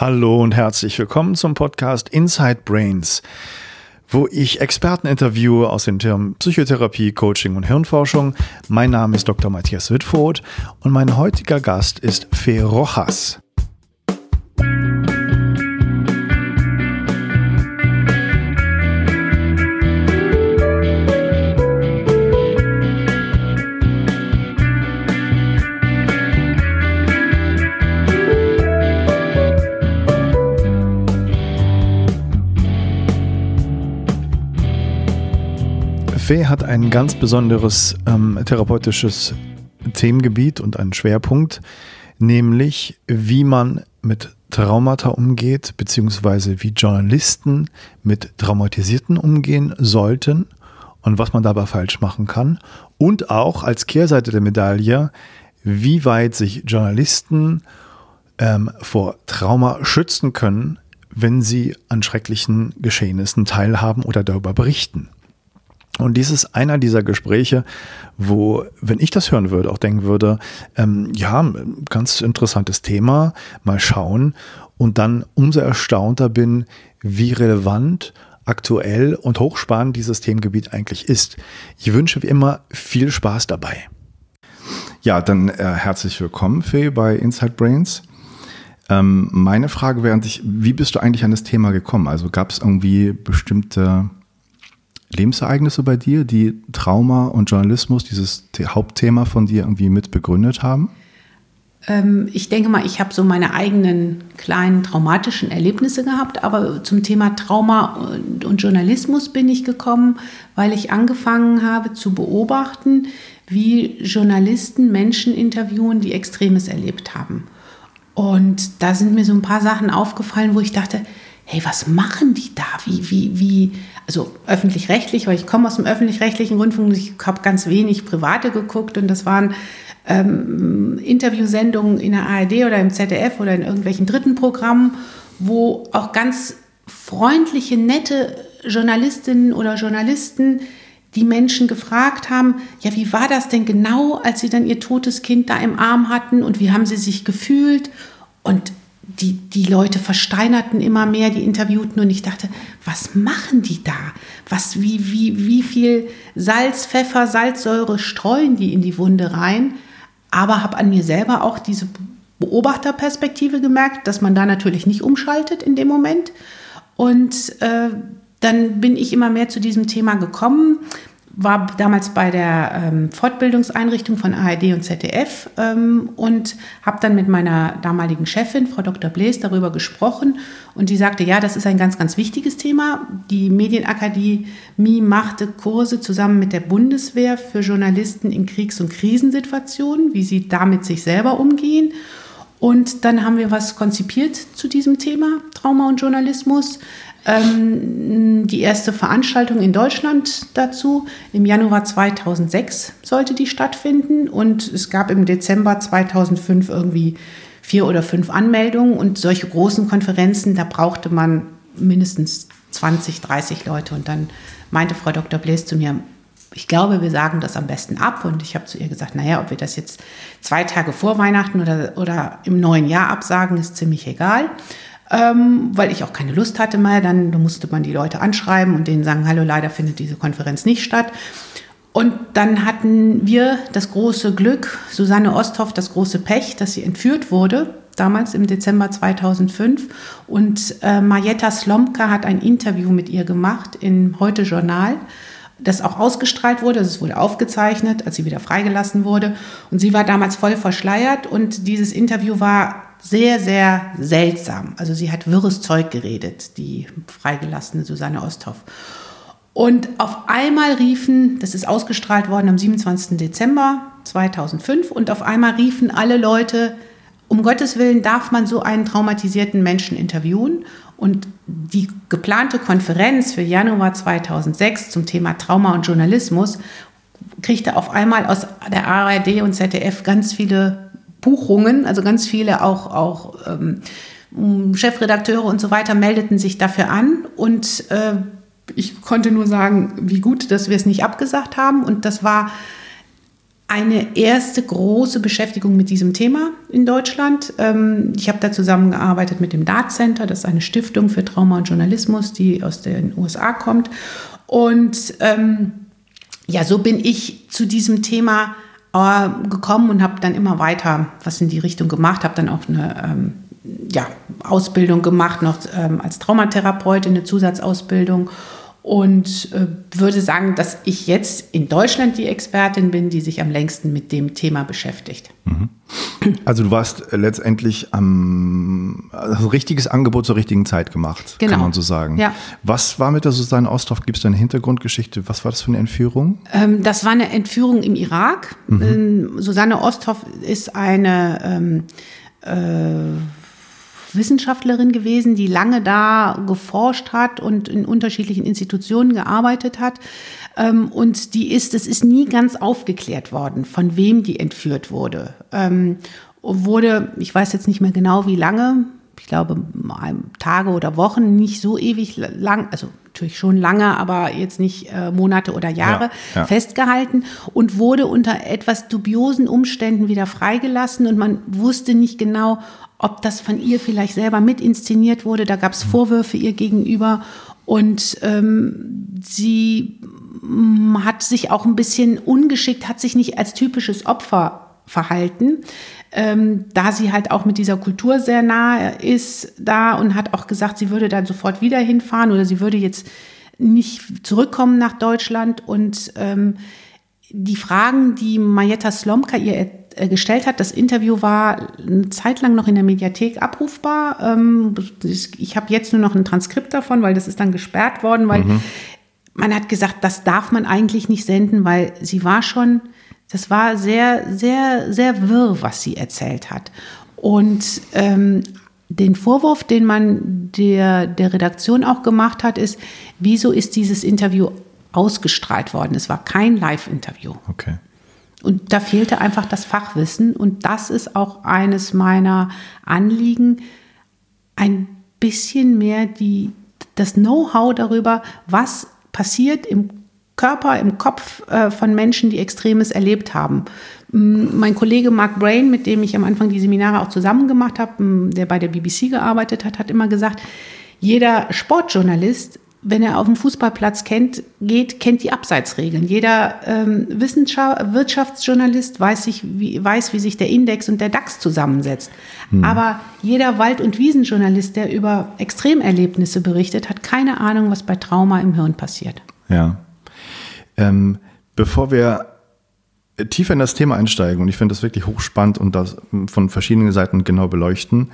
Hallo und herzlich willkommen zum Podcast Inside Brains, wo ich Experten interviewe aus den Themen Psychotherapie, Coaching und Hirnforschung. Mein Name ist Dr. Matthias Wittfurt und mein heutiger Gast ist Fe Rojas. Fee hat ein ganz besonderes ähm, therapeutisches Themengebiet und einen Schwerpunkt, nämlich wie man mit Traumata umgeht, beziehungsweise wie Journalisten mit Traumatisierten umgehen sollten und was man dabei falsch machen kann. Und auch als Kehrseite der Medaille, wie weit sich Journalisten ähm, vor Trauma schützen können, wenn sie an schrecklichen Geschehnissen teilhaben oder darüber berichten. Und dies ist einer dieser Gespräche, wo, wenn ich das hören würde, auch denken würde, ähm, ja, ganz interessantes Thema, mal schauen. Und dann umso erstaunter bin, wie relevant, aktuell und hochspannend dieses Themengebiet eigentlich ist. Ich wünsche wie immer viel Spaß dabei. Ja, dann äh, herzlich willkommen, Fee, bei Inside Brains. Ähm, meine Frage wäre an dich, wie bist du eigentlich an das Thema gekommen? Also gab es irgendwie bestimmte Lebensereignisse bei dir, die Trauma und Journalismus, dieses Hauptthema von dir irgendwie mit begründet haben? Ähm, ich denke mal, ich habe so meine eigenen kleinen traumatischen Erlebnisse gehabt, aber zum Thema Trauma und Journalismus bin ich gekommen, weil ich angefangen habe zu beobachten, wie Journalisten Menschen interviewen, die Extremes erlebt haben. Und da sind mir so ein paar Sachen aufgefallen, wo ich dachte, hey, was machen die da? Wie, wie, wie, also öffentlich-rechtlich, weil ich komme aus dem öffentlich-rechtlichen Rundfunk und ich habe ganz wenig private geguckt und das waren ähm, Interviewsendungen in der ARD oder im ZDF oder in irgendwelchen dritten Programmen, wo auch ganz freundliche, nette Journalistinnen oder Journalisten die Menschen gefragt haben, ja, wie war das denn genau, als sie dann ihr totes Kind da im Arm hatten und wie haben sie sich gefühlt? Und die, die Leute versteinerten immer mehr, die Interviewten, und ich dachte, was machen die da? Was, wie, wie, wie viel Salz, Pfeffer, Salzsäure streuen die in die Wunde rein? Aber habe an mir selber auch diese Beobachterperspektive gemerkt, dass man da natürlich nicht umschaltet in dem Moment. Und äh, dann bin ich immer mehr zu diesem Thema gekommen war damals bei der ähm, Fortbildungseinrichtung von ARD und ZDF ähm, und habe dann mit meiner damaligen Chefin, Frau Dr. Blees, darüber gesprochen. Und die sagte, ja, das ist ein ganz, ganz wichtiges Thema. Die Medienakademie machte Kurse zusammen mit der Bundeswehr für Journalisten in Kriegs- und Krisensituationen, wie sie damit sich selber umgehen. Und dann haben wir was konzipiert zu diesem Thema Trauma und Journalismus ähm, die erste Veranstaltung in Deutschland dazu. Im Januar 2006 sollte die stattfinden und es gab im Dezember 2005 irgendwie vier oder fünf Anmeldungen und solche großen Konferenzen, da brauchte man mindestens 20, 30 Leute und dann meinte Frau Dr. Blaise zu mir, ich glaube, wir sagen das am besten ab. Und ich habe zu ihr gesagt, naja, ob wir das jetzt zwei Tage vor Weihnachten oder, oder im neuen Jahr absagen, ist ziemlich egal ähm, weil ich auch keine Lust hatte mal. Dann musste man die Leute anschreiben und denen sagen, hallo, leider findet diese Konferenz nicht statt. Und dann hatten wir das große Glück, Susanne Osthoff das große Pech, dass sie entführt wurde, damals im Dezember 2005. Und äh, Marietta Slomka hat ein Interview mit ihr gemacht im Heute Journal das auch ausgestrahlt wurde, es wurde aufgezeichnet, als sie wieder freigelassen wurde. Und sie war damals voll verschleiert und dieses Interview war sehr, sehr seltsam. Also sie hat wirres Zeug geredet, die freigelassene Susanne Osthoff. Und auf einmal riefen, das ist ausgestrahlt worden am 27. Dezember 2005, und auf einmal riefen alle Leute, um Gottes Willen darf man so einen traumatisierten Menschen interviewen. Und die geplante Konferenz für Januar 2006 zum Thema Trauma und Journalismus kriegte auf einmal aus der ARD und ZDF ganz viele Buchungen, also ganz viele auch, auch ähm, Chefredakteure und so weiter meldeten sich dafür an und äh, ich konnte nur sagen, wie gut, dass wir es nicht abgesagt haben und das war eine erste große Beschäftigung mit diesem Thema in Deutschland. Ähm, ich habe da zusammengearbeitet mit dem Dart Center, das ist eine Stiftung für Trauma und Journalismus, die aus den USA kommt. Und ähm, ja, so bin ich zu diesem Thema äh, gekommen und habe dann immer weiter was in die Richtung gemacht, habe dann auch eine ähm, ja, Ausbildung gemacht, noch ähm, als Traumatherapeutin, eine Zusatzausbildung und äh, würde sagen, dass ich jetzt in Deutschland die Expertin bin, die sich am längsten mit dem Thema beschäftigt. Mhm. Also du warst letztendlich am also richtiges Angebot zur richtigen Zeit gemacht, genau. kann man so sagen. Ja. Was war mit der Susanne Osthoff? Gibt es da eine Hintergrundgeschichte? Was war das für eine Entführung? Ähm, das war eine Entführung im Irak. Mhm. Ähm, Susanne Osthoff ist eine ähm, äh, Wissenschaftlerin gewesen, die lange da geforscht hat und in unterschiedlichen Institutionen gearbeitet hat. Ähm, und die ist, es ist nie ganz aufgeklärt worden, von wem die entführt wurde. Ähm, wurde, ich weiß jetzt nicht mehr genau wie lange, ich glaube Tage oder Wochen, nicht so ewig lang, also natürlich schon lange, aber jetzt nicht äh, Monate oder Jahre ja, ja. festgehalten und wurde unter etwas dubiosen Umständen wieder freigelassen und man wusste nicht genau, ob das von ihr vielleicht selber mit inszeniert wurde. Da gab es Vorwürfe ihr gegenüber und ähm, sie mm, hat sich auch ein bisschen ungeschickt, hat sich nicht als typisches Opfer verhalten, ähm, da sie halt auch mit dieser Kultur sehr nahe ist da und hat auch gesagt, sie würde dann sofort wieder hinfahren oder sie würde jetzt nicht zurückkommen nach Deutschland und ähm, die Fragen, die Majetta Slomka ihr äh, gestellt hat. Das Interview war eine Zeit lang noch in der Mediathek abrufbar. Ähm, ich habe jetzt nur noch ein Transkript davon, weil das ist dann gesperrt worden, weil mhm. man hat gesagt, das darf man eigentlich nicht senden, weil sie war schon, das war sehr, sehr, sehr wirr, was sie erzählt hat. Und ähm, den Vorwurf, den man der, der Redaktion auch gemacht hat, ist, wieso ist dieses Interview ausgestrahlt worden? Es war kein Live-Interview. Okay. Und da fehlte einfach das Fachwissen. Und das ist auch eines meiner Anliegen, ein bisschen mehr die, das Know-how darüber, was passiert im Körper, im Kopf äh, von Menschen, die Extremes erlebt haben. Mein Kollege Mark Brain, mit dem ich am Anfang die Seminare auch zusammen gemacht habe, der bei der BBC gearbeitet hat, hat immer gesagt, jeder Sportjournalist wenn er auf dem Fußballplatz kennt, geht, kennt die Abseitsregeln. Jeder ähm, Wirtschaftsjournalist weiß, sich, wie, weiß, wie sich der Index und der DAX zusammensetzt. Hm. Aber jeder Wald- und Wiesenjournalist, der über Extremerlebnisse berichtet, hat keine Ahnung, was bei Trauma im Hirn passiert. Ja. Ähm, bevor wir tiefer in das Thema einsteigen, und ich finde das wirklich hochspannend und das von verschiedenen Seiten genau beleuchten,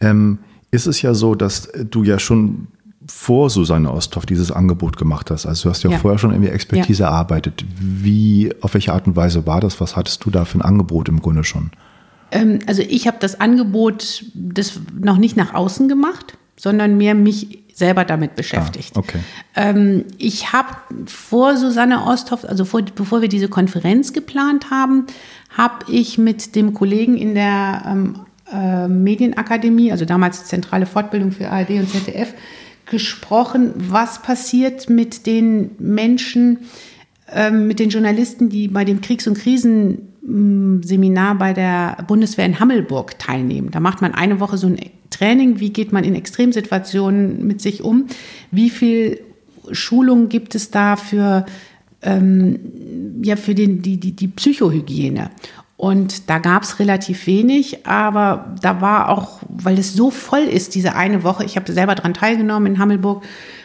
ähm, ist es ja so, dass du ja schon vor Susanne Osthoff dieses Angebot gemacht hast. Also du hast ja, ja. vorher schon irgendwie Expertise ja. erarbeitet. Wie, auf welche Art und Weise war das? Was hattest du da für ein Angebot im Grunde schon? Ähm, also ich habe das Angebot das noch nicht nach außen gemacht, sondern mehr mich selber damit beschäftigt. Ah, okay. Ähm, ich habe vor Susanne Osthoff, also vor, bevor wir diese Konferenz geplant haben, habe ich mit dem Kollegen in der ähm, äh, Medienakademie, also damals Zentrale Fortbildung für ARD und ZDF, gesprochen, was passiert mit den Menschen, ähm, mit den Journalisten, die bei dem Kriegs- und Krisenseminar bei der Bundeswehr in Hammelburg teilnehmen. Da macht man eine Woche so ein Training, wie geht man in Extremsituationen mit sich um, wie viel Schulung gibt es da für, ähm, ja, für den, die, die, die Psychohygiene. Und da gab es relativ wenig, aber da war auch, weil es so voll ist, diese eine Woche, ich habe selber daran teilgenommen in Hammelburg,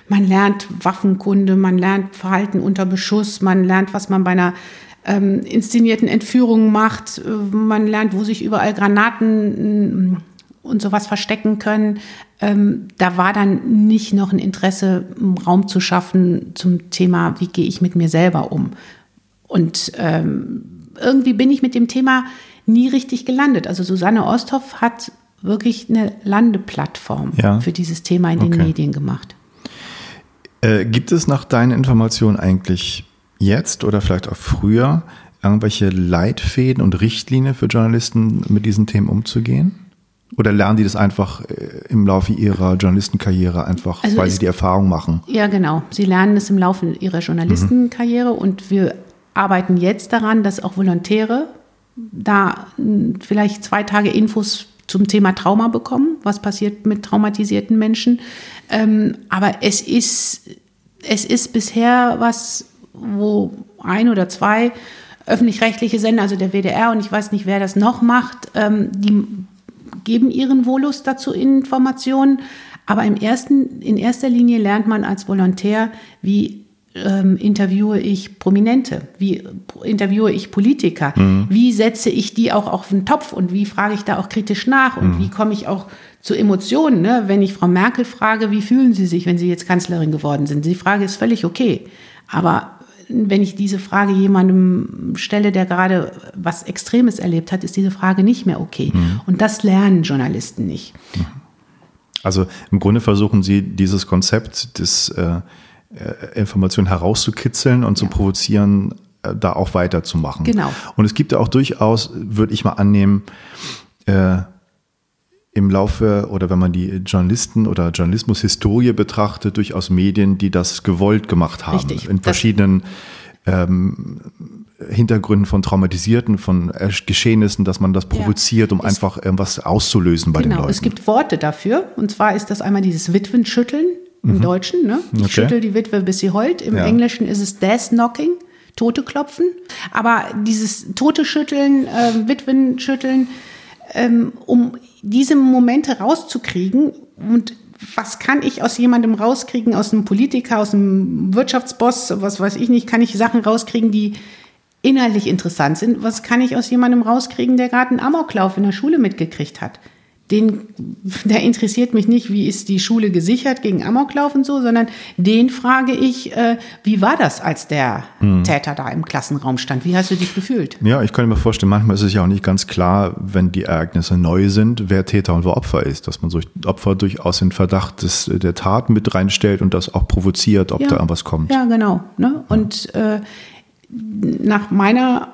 man lernt Waffenkunde, man lernt Verhalten unter Beschuss, man lernt, was man bei einer ähm, inszenierten Entführung macht, man lernt, wo sich überall Granaten und sowas verstecken können. Ähm, da war dann nicht noch ein Interesse, Raum zu schaffen zum Thema, wie gehe ich mit mir selber um. Und ähm, irgendwie bin ich mit dem Thema nie richtig gelandet. Also Susanne Osthoff hat wirklich eine Landeplattform ja. für dieses Thema in den okay. Medien gemacht. Äh, gibt es nach deinen Informationen eigentlich jetzt oder vielleicht auch früher irgendwelche Leitfäden und Richtlinien für Journalisten, mit diesen Themen umzugehen? Oder lernen die das einfach äh, im Laufe ihrer Journalistenkarriere einfach, also weil sie die Erfahrung machen? Ja, genau. Sie lernen es im Laufe ihrer Journalistenkarriere mhm. und wir arbeiten jetzt daran, dass auch Volontäre da hm, vielleicht zwei Tage Infos zum Thema Trauma bekommen, was passiert mit traumatisierten Menschen. Ähm, aber es ist, es ist bisher was, wo ein oder zwei öffentlich-rechtliche Sender, also der WDR und ich weiß nicht, wer das noch macht, ähm, die geben ihren Volus dazu Informationen. Aber im ersten, in erster Linie lernt man als Volontär, wie ähm, interviewe ich Prominente, wie interviewe ich Politiker, mhm. wie setze ich die auch auf den Topf und wie frage ich da auch kritisch nach und mhm. wie komme ich auch zu Emotionen. Ne? Wenn ich Frau Merkel frage, wie fühlen Sie sich, wenn Sie jetzt Kanzlerin geworden sind? Die Frage ist völlig okay. Aber wenn ich diese Frage jemandem stelle, der gerade was Extremes erlebt hat, ist diese Frage nicht mehr okay. Mhm. Und das lernen Journalisten nicht. Mhm. Also im Grunde versuchen Sie dieses Konzept des äh, äh Information herauszukitzeln und ja. zu provozieren, äh, da auch weiterzumachen. Genau. Und es gibt ja auch durchaus, würde ich mal annehmen, äh, im Laufe oder wenn man die Journalisten oder Journalismushistorie betrachtet, durchaus Medien, die das gewollt gemacht haben. Richtig. In verschiedenen ähm, Hintergründen von Traumatisierten, von Geschehnissen, dass man das provoziert, ja. um es, einfach irgendwas auszulösen bei genau, den Leuten. Es gibt Worte dafür. Und zwar ist das einmal dieses Witwenschütteln im mhm. Deutschen. Ne? Ich okay. schüttel die Witwe, bis sie heult. Im ja. Englischen ist es Death Knocking. Tote klopfen. Aber dieses Tote schütteln, äh, Witwen schütteln, ähm, um diese Momente rauszukriegen und was kann ich aus jemandem rauskriegen, aus einem Politiker, aus einem Wirtschaftsboss, was weiß ich nicht, kann ich Sachen rauskriegen, die inhaltlich interessant sind. Was kann ich aus jemandem rauskriegen, der gerade einen Amoklauf in der Schule mitgekriegt hat? Den, der interessiert mich nicht, wie ist die Schule gesichert gegen Amoklauf und so, sondern den frage ich, äh, wie war das, als der hm. Täter da im Klassenraum stand? Wie hast du dich gefühlt? Ja, ich kann mir vorstellen, manchmal ist es ja auch nicht ganz klar, wenn die Ereignisse neu sind, wer Täter und wer Opfer ist, dass man so Opfer durchaus den Verdacht des, der Tat mit reinstellt und das auch provoziert, ob ja. da irgendwas kommt. Ja, genau. Ne? Und äh, nach meiner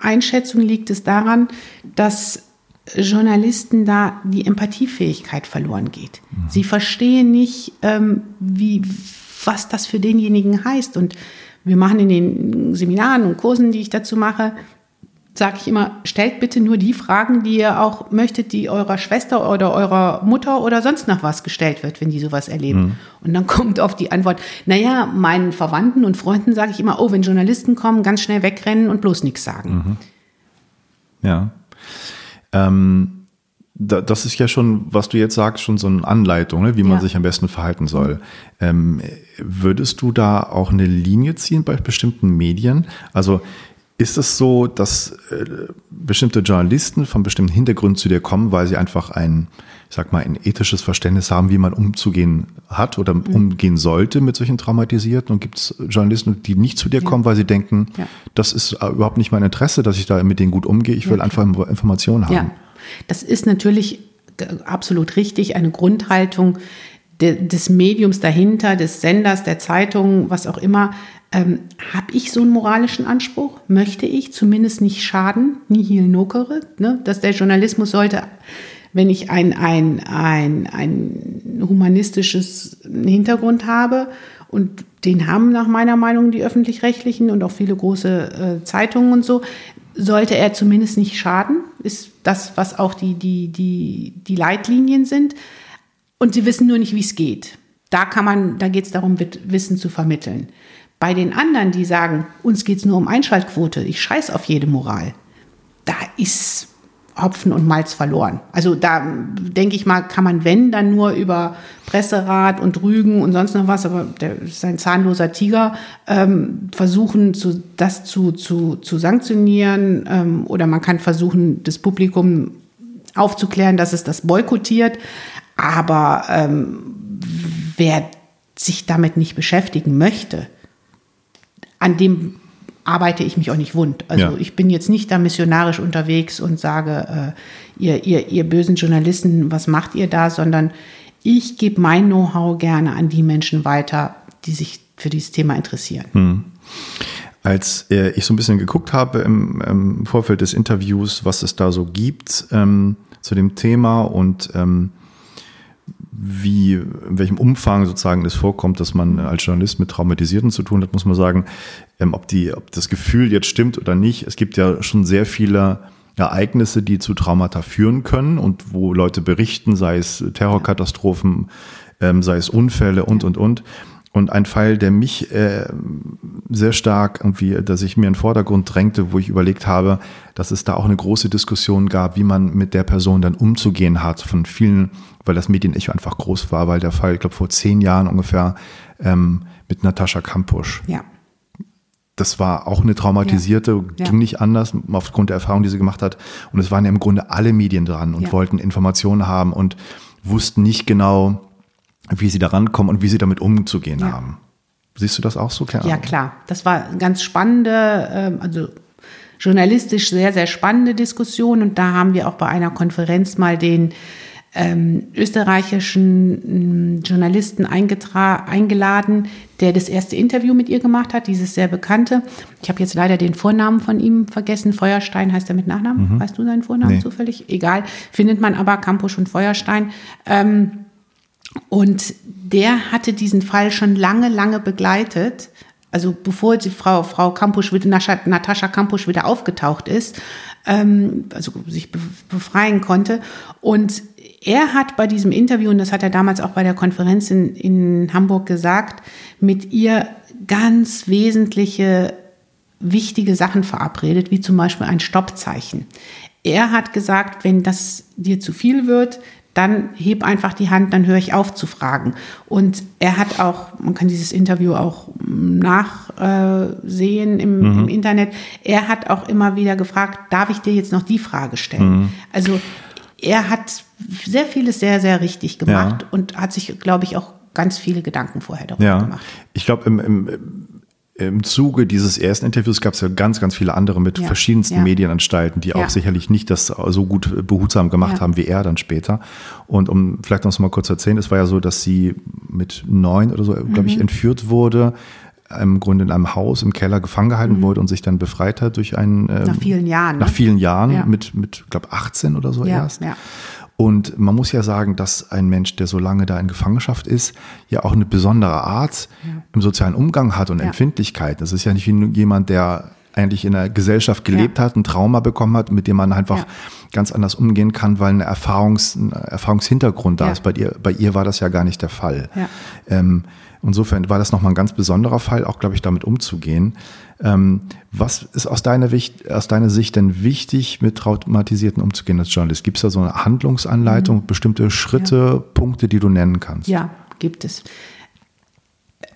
Einschätzung liegt es daran, dass Journalisten da die Empathiefähigkeit verloren geht. Mhm. Sie verstehen nicht, ähm, wie, was das für denjenigen heißt. Und wir machen in den Seminaren und Kursen, die ich dazu mache, sage ich immer, stellt bitte nur die Fragen, die ihr auch möchtet, die eurer Schwester oder eurer Mutter oder sonst noch was gestellt wird, wenn die sowas erleben. Mhm. Und dann kommt oft die Antwort, naja, meinen Verwandten und Freunden sage ich immer, oh, wenn Journalisten kommen, ganz schnell wegrennen und bloß nichts sagen. Mhm. Ja. Ähm, da, das ist ja schon, was du jetzt sagst, schon so eine Anleitung, ne, wie man ja. sich am besten verhalten soll. Ähm, würdest du da auch eine Linie ziehen bei bestimmten Medien? Also ist es so, dass äh, bestimmte Journalisten von bestimmten Hintergründen zu dir kommen, weil sie einfach ein, ich sag mal, ein ethisches Verständnis haben, wie man umzugehen hat oder mhm. umgehen sollte mit solchen Traumatisierten? Und gibt es Journalisten, die nicht zu dir ja. kommen, weil sie denken, ja. das ist äh, überhaupt nicht mein Interesse, dass ich da mit denen gut umgehe, ich will ja. einfach Informationen haben? Ja, das ist natürlich absolut richtig, eine Grundhaltung des Mediums dahinter, des Senders, der Zeitung, was auch immer, ähm, Habe ich so einen moralischen Anspruch? Möchte ich zumindest nicht schaden? Nihil nocere? Ne? Dass der Journalismus sollte, wenn ich ein, ein, ein, ein humanistisches Hintergrund habe, und den haben nach meiner Meinung die öffentlich-rechtlichen und auch viele große äh, Zeitungen und so, sollte er zumindest nicht schaden, ist das, was auch die, die, die, die Leitlinien sind. Und sie wissen nur nicht, wie es geht. Da kann man, da geht es darum, Wissen zu vermitteln. Bei den anderen, die sagen, uns geht es nur um Einschaltquote, ich scheiß auf jede Moral, da ist Hopfen und Malz verloren. Also da denke ich mal, kann man, wenn, dann nur über Presserat und Rügen und sonst noch was, aber der ist ein zahnloser Tiger, ähm, versuchen, zu, das zu, zu, zu sanktionieren ähm, oder man kann versuchen, das Publikum aufzuklären, dass es das boykottiert. Aber ähm, wer sich damit nicht beschäftigen möchte, an dem arbeite ich mich auch nicht wund. Also ja. ich bin jetzt nicht da missionarisch unterwegs und sage, äh, ihr, ihr, ihr bösen Journalisten, was macht ihr da, sondern ich gebe mein Know-how gerne an die Menschen weiter, die sich für dieses Thema interessieren. Hm. Als äh, ich so ein bisschen geguckt habe im, im, Vorfeld des Interviews, was es da so gibt ähm, zu dem Thema und ähm, wie, in welchem Umfang sozusagen es vorkommt, dass man als Journalist mit Traumatisierten zu tun hat, muss man sagen, ähm, ob, die, ob das Gefühl jetzt stimmt oder nicht. Es gibt ja schon sehr viele Ereignisse, die zu Traumata führen können und wo Leute berichten, sei es Terrorkatastrophen, ähm, sei es Unfälle und, und, und. Und ein Fall, der mich äh, sehr stark irgendwie, dass ich mir in den Vordergrund drängte, wo ich überlegt habe, dass es da auch eine große Diskussion gab, wie man mit der Person dann umzugehen hat, von vielen, weil das Medienecho einfach groß war, weil der Fall, ich glaube, vor zehn Jahren ungefähr ähm, mit Natascha Kampusch. Ja. Das war auch eine traumatisierte, ja. ging ja. nicht anders, aufgrund der Erfahrung, die sie gemacht hat. Und es waren ja im Grunde alle Medien dran und ja. wollten Informationen haben und wussten nicht genau, wie sie da rankommen und wie sie damit umzugehen haben. Siehst du das auch so, Kern? Ja, klar. Das war eine ganz spannende, ähm, also journalistisch sehr, sehr spannende Diskussion. Und da haben wir auch bei einer Konferenz mal den ähm, österreichischen mm, Journalisten eingeladen, der das erste Interview mit ihr gemacht hat, dieses sehr bekannte. Ich habe jetzt leider den Vornamen von ihm vergessen. Feuerstein heißt er mit Nachnamen. Mhm. Weißt du seinen Vornamen nee. zufällig? Egal. Findet man aber Campus und Feuerstein. Ähm, und der hatte diesen Fall schon lange, lange begleitet. Also bevor die Frau, Frau Kampusch Natascha Kampusch wieder aufgetaucht ist, ähm, also sich befreien konnte. Und er hat bei diesem Interview, und das hat er damals auch bei der Konferenz in, in Hamburg gesagt, mit ihr ganz wesentliche, wichtige Sachen verabredet, wie zum Beispiel ein Stoppzeichen. Er hat gesagt, wenn das dir zu viel wird, dann heb einfach die Hand, dann höre ich auf zu fragen. Und er hat auch, man kann dieses Interview auch nachsehen im, mhm. im, Internet, er hat auch immer wieder gefragt, darf ich dir jetzt noch die Frage stellen? Mhm. Also er hat sehr vieles sehr, sehr richtig gemacht ja. und hat sich, glaube ich, auch ganz viele Gedanken vorher darüber ja. gemacht. Ich glaube, im, im im Zuge dieses ersten Interviews gab es ja ganz, ganz viele andere mit ja, verschiedensten ja. Medienanstalten, die ja. auch sicherlich nicht das so gut behutsam gemacht haben wie er dann später. Und um vielleicht noch mal kurz zu erzählen, es war ja so, dass sie mit neun oder so, glaube mhm. ich, entführt wurde, im Grunde in einem Haus im Keller gefangen gehalten mhm. wurde und sich dann befreit hat durch einen. Ähm, nach vielen Jahren. Nach ne? vielen Jahren, mit, mit glaube 18 oder so erst. Ja. Und man muss ja sagen, dass ein Mensch, der so lange da in Gefangenschaft ist, ja auch eine besondere Art ja. im sozialen Umgang hat und ja. Empfindlichkeit. Das ist ja nicht wie jemand, der eigentlich in der Gesellschaft gelebt ja. hat, ein Trauma bekommen hat, mit dem man einfach ganz anders umgehen kann, weil ein, Erfahrungs, ein Erfahrungshintergrund da ist. Bei ihr, bei ihr war das ja gar nicht der Fall. Ähm, insofern war das nochmal ein ganz besonderer Fall, auch, glaube ich, damit umzugehen. Ähm, was ist aus deiner, aus deiner, Sicht denn wichtig, mit Traumatisierten umzugehen als Journalist? Gibt es da so eine Handlungsanleitung, mhm. bestimmte Schritte, ja. Punkte, die du nennen kannst? Ja, gibt es.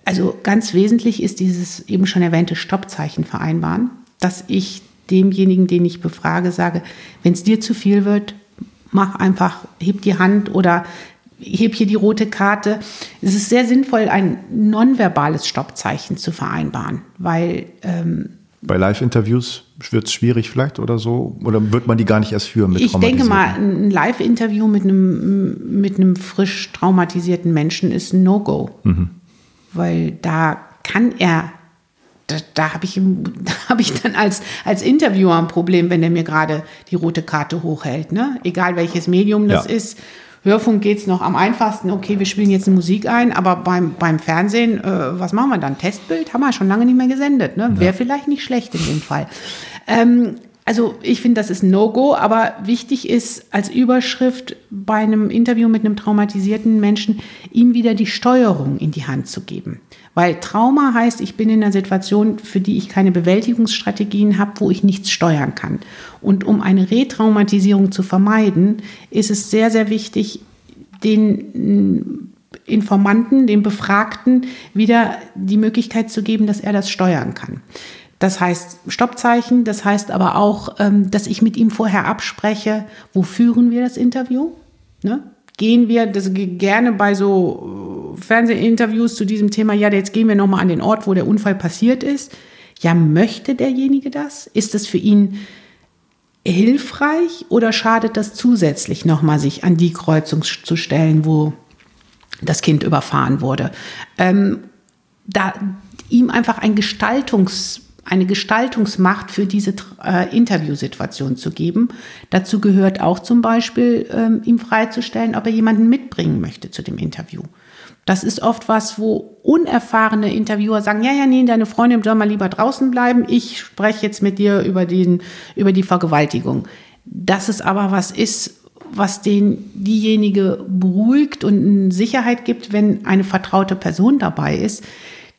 Also ganz wesentlich ist dieses eben schon erwähnte Stoppzeichen vereinbaren, dass ich demjenigen, den ich befrage, sage, wenn es dir zu viel wird, mach einfach, heb die Hand oder heb hier die rote Karte. Es ist sehr sinnvoll, ein nonverbales Stoppzeichen zu vereinbaren, weil ähm, bei Live-Interviews wird es schwierig vielleicht oder so? Oder wird man die gar nicht erst führen mit Ich denke mal, ein Live-Interview mit einem, mit einem frisch traumatisierten Menschen ist ein No-Go. Mhm. Weil da kann er, da, da habe ich, hab ich dann als, als Interviewer ein Problem, wenn er mir gerade die rote Karte hochhält. Ne? Egal welches Medium das ja. ist. Hörfunk geht es noch am einfachsten, okay, wir spielen jetzt eine Musik ein, aber beim, beim Fernsehen, äh, was machen wir dann? Testbild? Haben wir schon lange nicht mehr gesendet. Ne? Wäre vielleicht nicht schlecht in dem Fall. Ähm, also ich finde, das ist No-Go, aber wichtig ist als Überschrift bei einem Interview mit einem traumatisierten Menschen, ihm wieder die Steuerung in die Hand zu geben. Weil Trauma heißt, ich bin in einer Situation, für die ich keine Bewältigungsstrategien habe, wo ich nichts steuern kann. Und um eine Retraumatisierung zu vermeiden, ist es sehr, sehr wichtig, den Informanten, dem Befragten wieder die Möglichkeit zu geben, dass er das steuern kann. Das heißt Stoppzeichen, das heißt aber auch, ähm, dass ich mit ihm vorher abspreche, wo führen wir das Interview? Ne? Gehen wir, das gerne bei so äh, Fernsehinterviews zu diesem Thema, ja, jetzt gehen wir nochmal an den Ort, wo der Unfall passiert ist. Ja, möchte derjenige das? Ist das für ihn hilfreich oder schadet das zusätzlich nochmal, sich an die Kreuzung zu stellen, wo das Kind überfahren wurde? Ähm, da ihm einfach ein Gestaltungs eine Gestaltungsmacht für diese äh, Interviewsituation zu geben. Dazu gehört auch zum Beispiel, ähm, ihm freizustellen, ob er jemanden mitbringen möchte zu dem Interview. Das ist oft was, wo unerfahrene Interviewer sagen, ja, ja, nee, deine Freundin soll mal lieber draußen bleiben. Ich spreche jetzt mit dir über, den, über die Vergewaltigung. Dass es aber was ist, was den diejenige beruhigt und Sicherheit gibt, wenn eine vertraute Person dabei ist,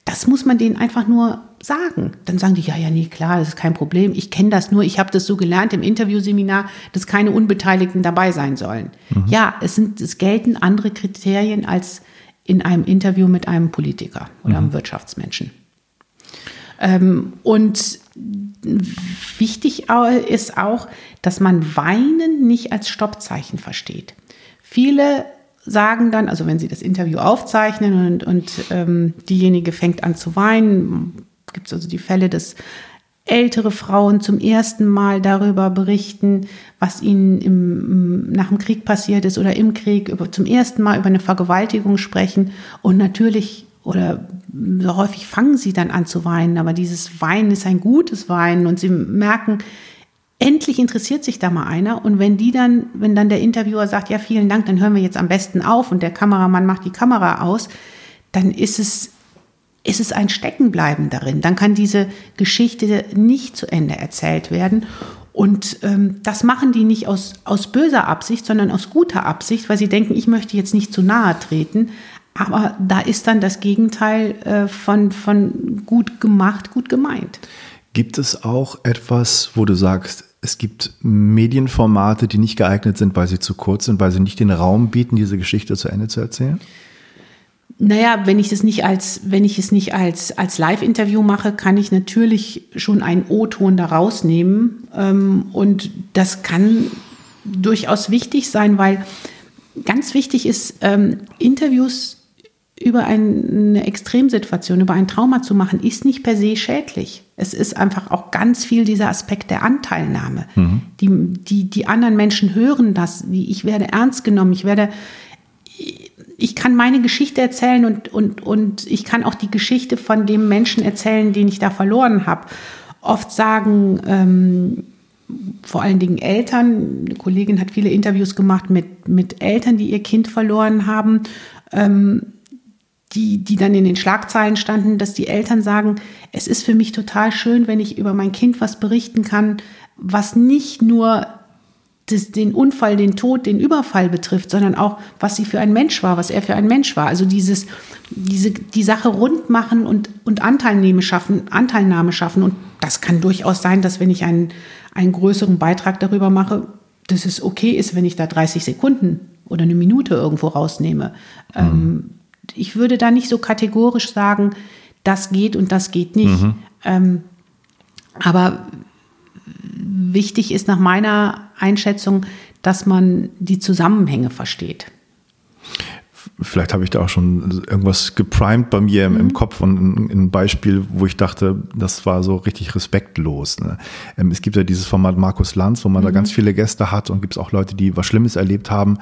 das muss man denen einfach nur sagen. Dann sagen die, ja, ja, nee, klar, das ist kein Problem. Ich kenne das nur, ich habe das so gelernt im Interviewseminar, dass keine Unbeteiligten dabei sein sollen. Mhm. Ja, es, sind, es gelten andere Kriterien als in einem Interview mit einem Politiker oder mhm. einem Wirtschaftsmenschen. Ähm, und wichtig ist auch, dass man Weinen nicht als Stoppzeichen versteht. Viele sagen dann, also wenn sie das Interview aufzeichnen und, und ähm, diejenige fängt an zu weinen, gibt es also die Fälle, dass ältere Frauen zum ersten Mal darüber berichten, was ihnen im, nach dem Krieg passiert ist oder im Krieg, über, zum ersten Mal über eine Vergewaltigung sprechen. Und natürlich oder so häufig fangen sie dann an zu weinen, aber dieses Weinen ist ein gutes Weinen. Und sie merken, endlich interessiert sich da mal einer. Und wenn die dann, wenn dann der Interviewer sagt, ja, vielen Dank, dann hören wir jetzt am besten auf und der Kameramann macht die Kamera aus, dann ist es ist es ein Steckenbleiben darin. Dann kann diese Geschichte nicht zu Ende erzählt werden. Und ähm, das machen die nicht aus, aus böser Absicht, sondern aus guter Absicht, weil sie denken, ich möchte jetzt nicht zu nahe treten. Aber da ist dann das Gegenteil äh, von, von gut gemacht, gut gemeint. Gibt es auch etwas, wo du sagst, es gibt Medienformate, die nicht geeignet sind, weil sie zu kurz sind, weil sie nicht den Raum bieten, diese Geschichte zu Ende zu erzählen? Naja, wenn ich das nicht als, wenn ich es nicht als, als Live-Interview mache, kann ich natürlich schon einen O-Ton da rausnehmen. Ähm, und das kann durchaus wichtig sein, weil ganz wichtig ist, ähm, Interviews über eine Extremsituation, über ein Trauma zu machen, ist nicht per se schädlich. Es ist einfach auch ganz viel dieser Aspekt der Anteilnahme. Mhm. Die, die, die anderen Menschen hören das. Ich werde ernst genommen. Ich werde, ich kann meine Geschichte erzählen und, und, und ich kann auch die Geschichte von dem Menschen erzählen, den ich da verloren habe. Oft sagen ähm, vor allen Dingen Eltern, eine Kollegin hat viele Interviews gemacht mit, mit Eltern, die ihr Kind verloren haben, ähm, die, die dann in den Schlagzeilen standen, dass die Eltern sagen, es ist für mich total schön, wenn ich über mein Kind was berichten kann, was nicht nur das, den Unfall, den Tod, den Überfall betrifft, sondern auch, was sie für ein Mensch war, was er für ein Mensch war. Also dieses, diese, die Sache rund machen und, und Anteilnahme schaffen, Anteilnahme schaffen. Und das kann durchaus sein, dass wenn ich einen, einen größeren Beitrag darüber mache, dass es okay ist, wenn ich da 30 Sekunden oder eine Minute irgendwo rausnehme. Mhm. Ähm, ich würde da nicht so kategorisch sagen, das geht und das geht nicht. Mhm. Ähm, aber wichtig ist nach meiner Einschätzung, dass man die Zusammenhänge versteht. Vielleicht habe ich da auch schon irgendwas geprimed bei mir mhm. im, Kopf und ein, Beispiel, wo ich dachte, das war so richtig respektlos. Ne? Ähm, es gibt ja dieses Format Markus Lanz, wo man mhm. da ganz viele Gäste hat und gibt es auch Leute, die was Schlimmes erlebt haben.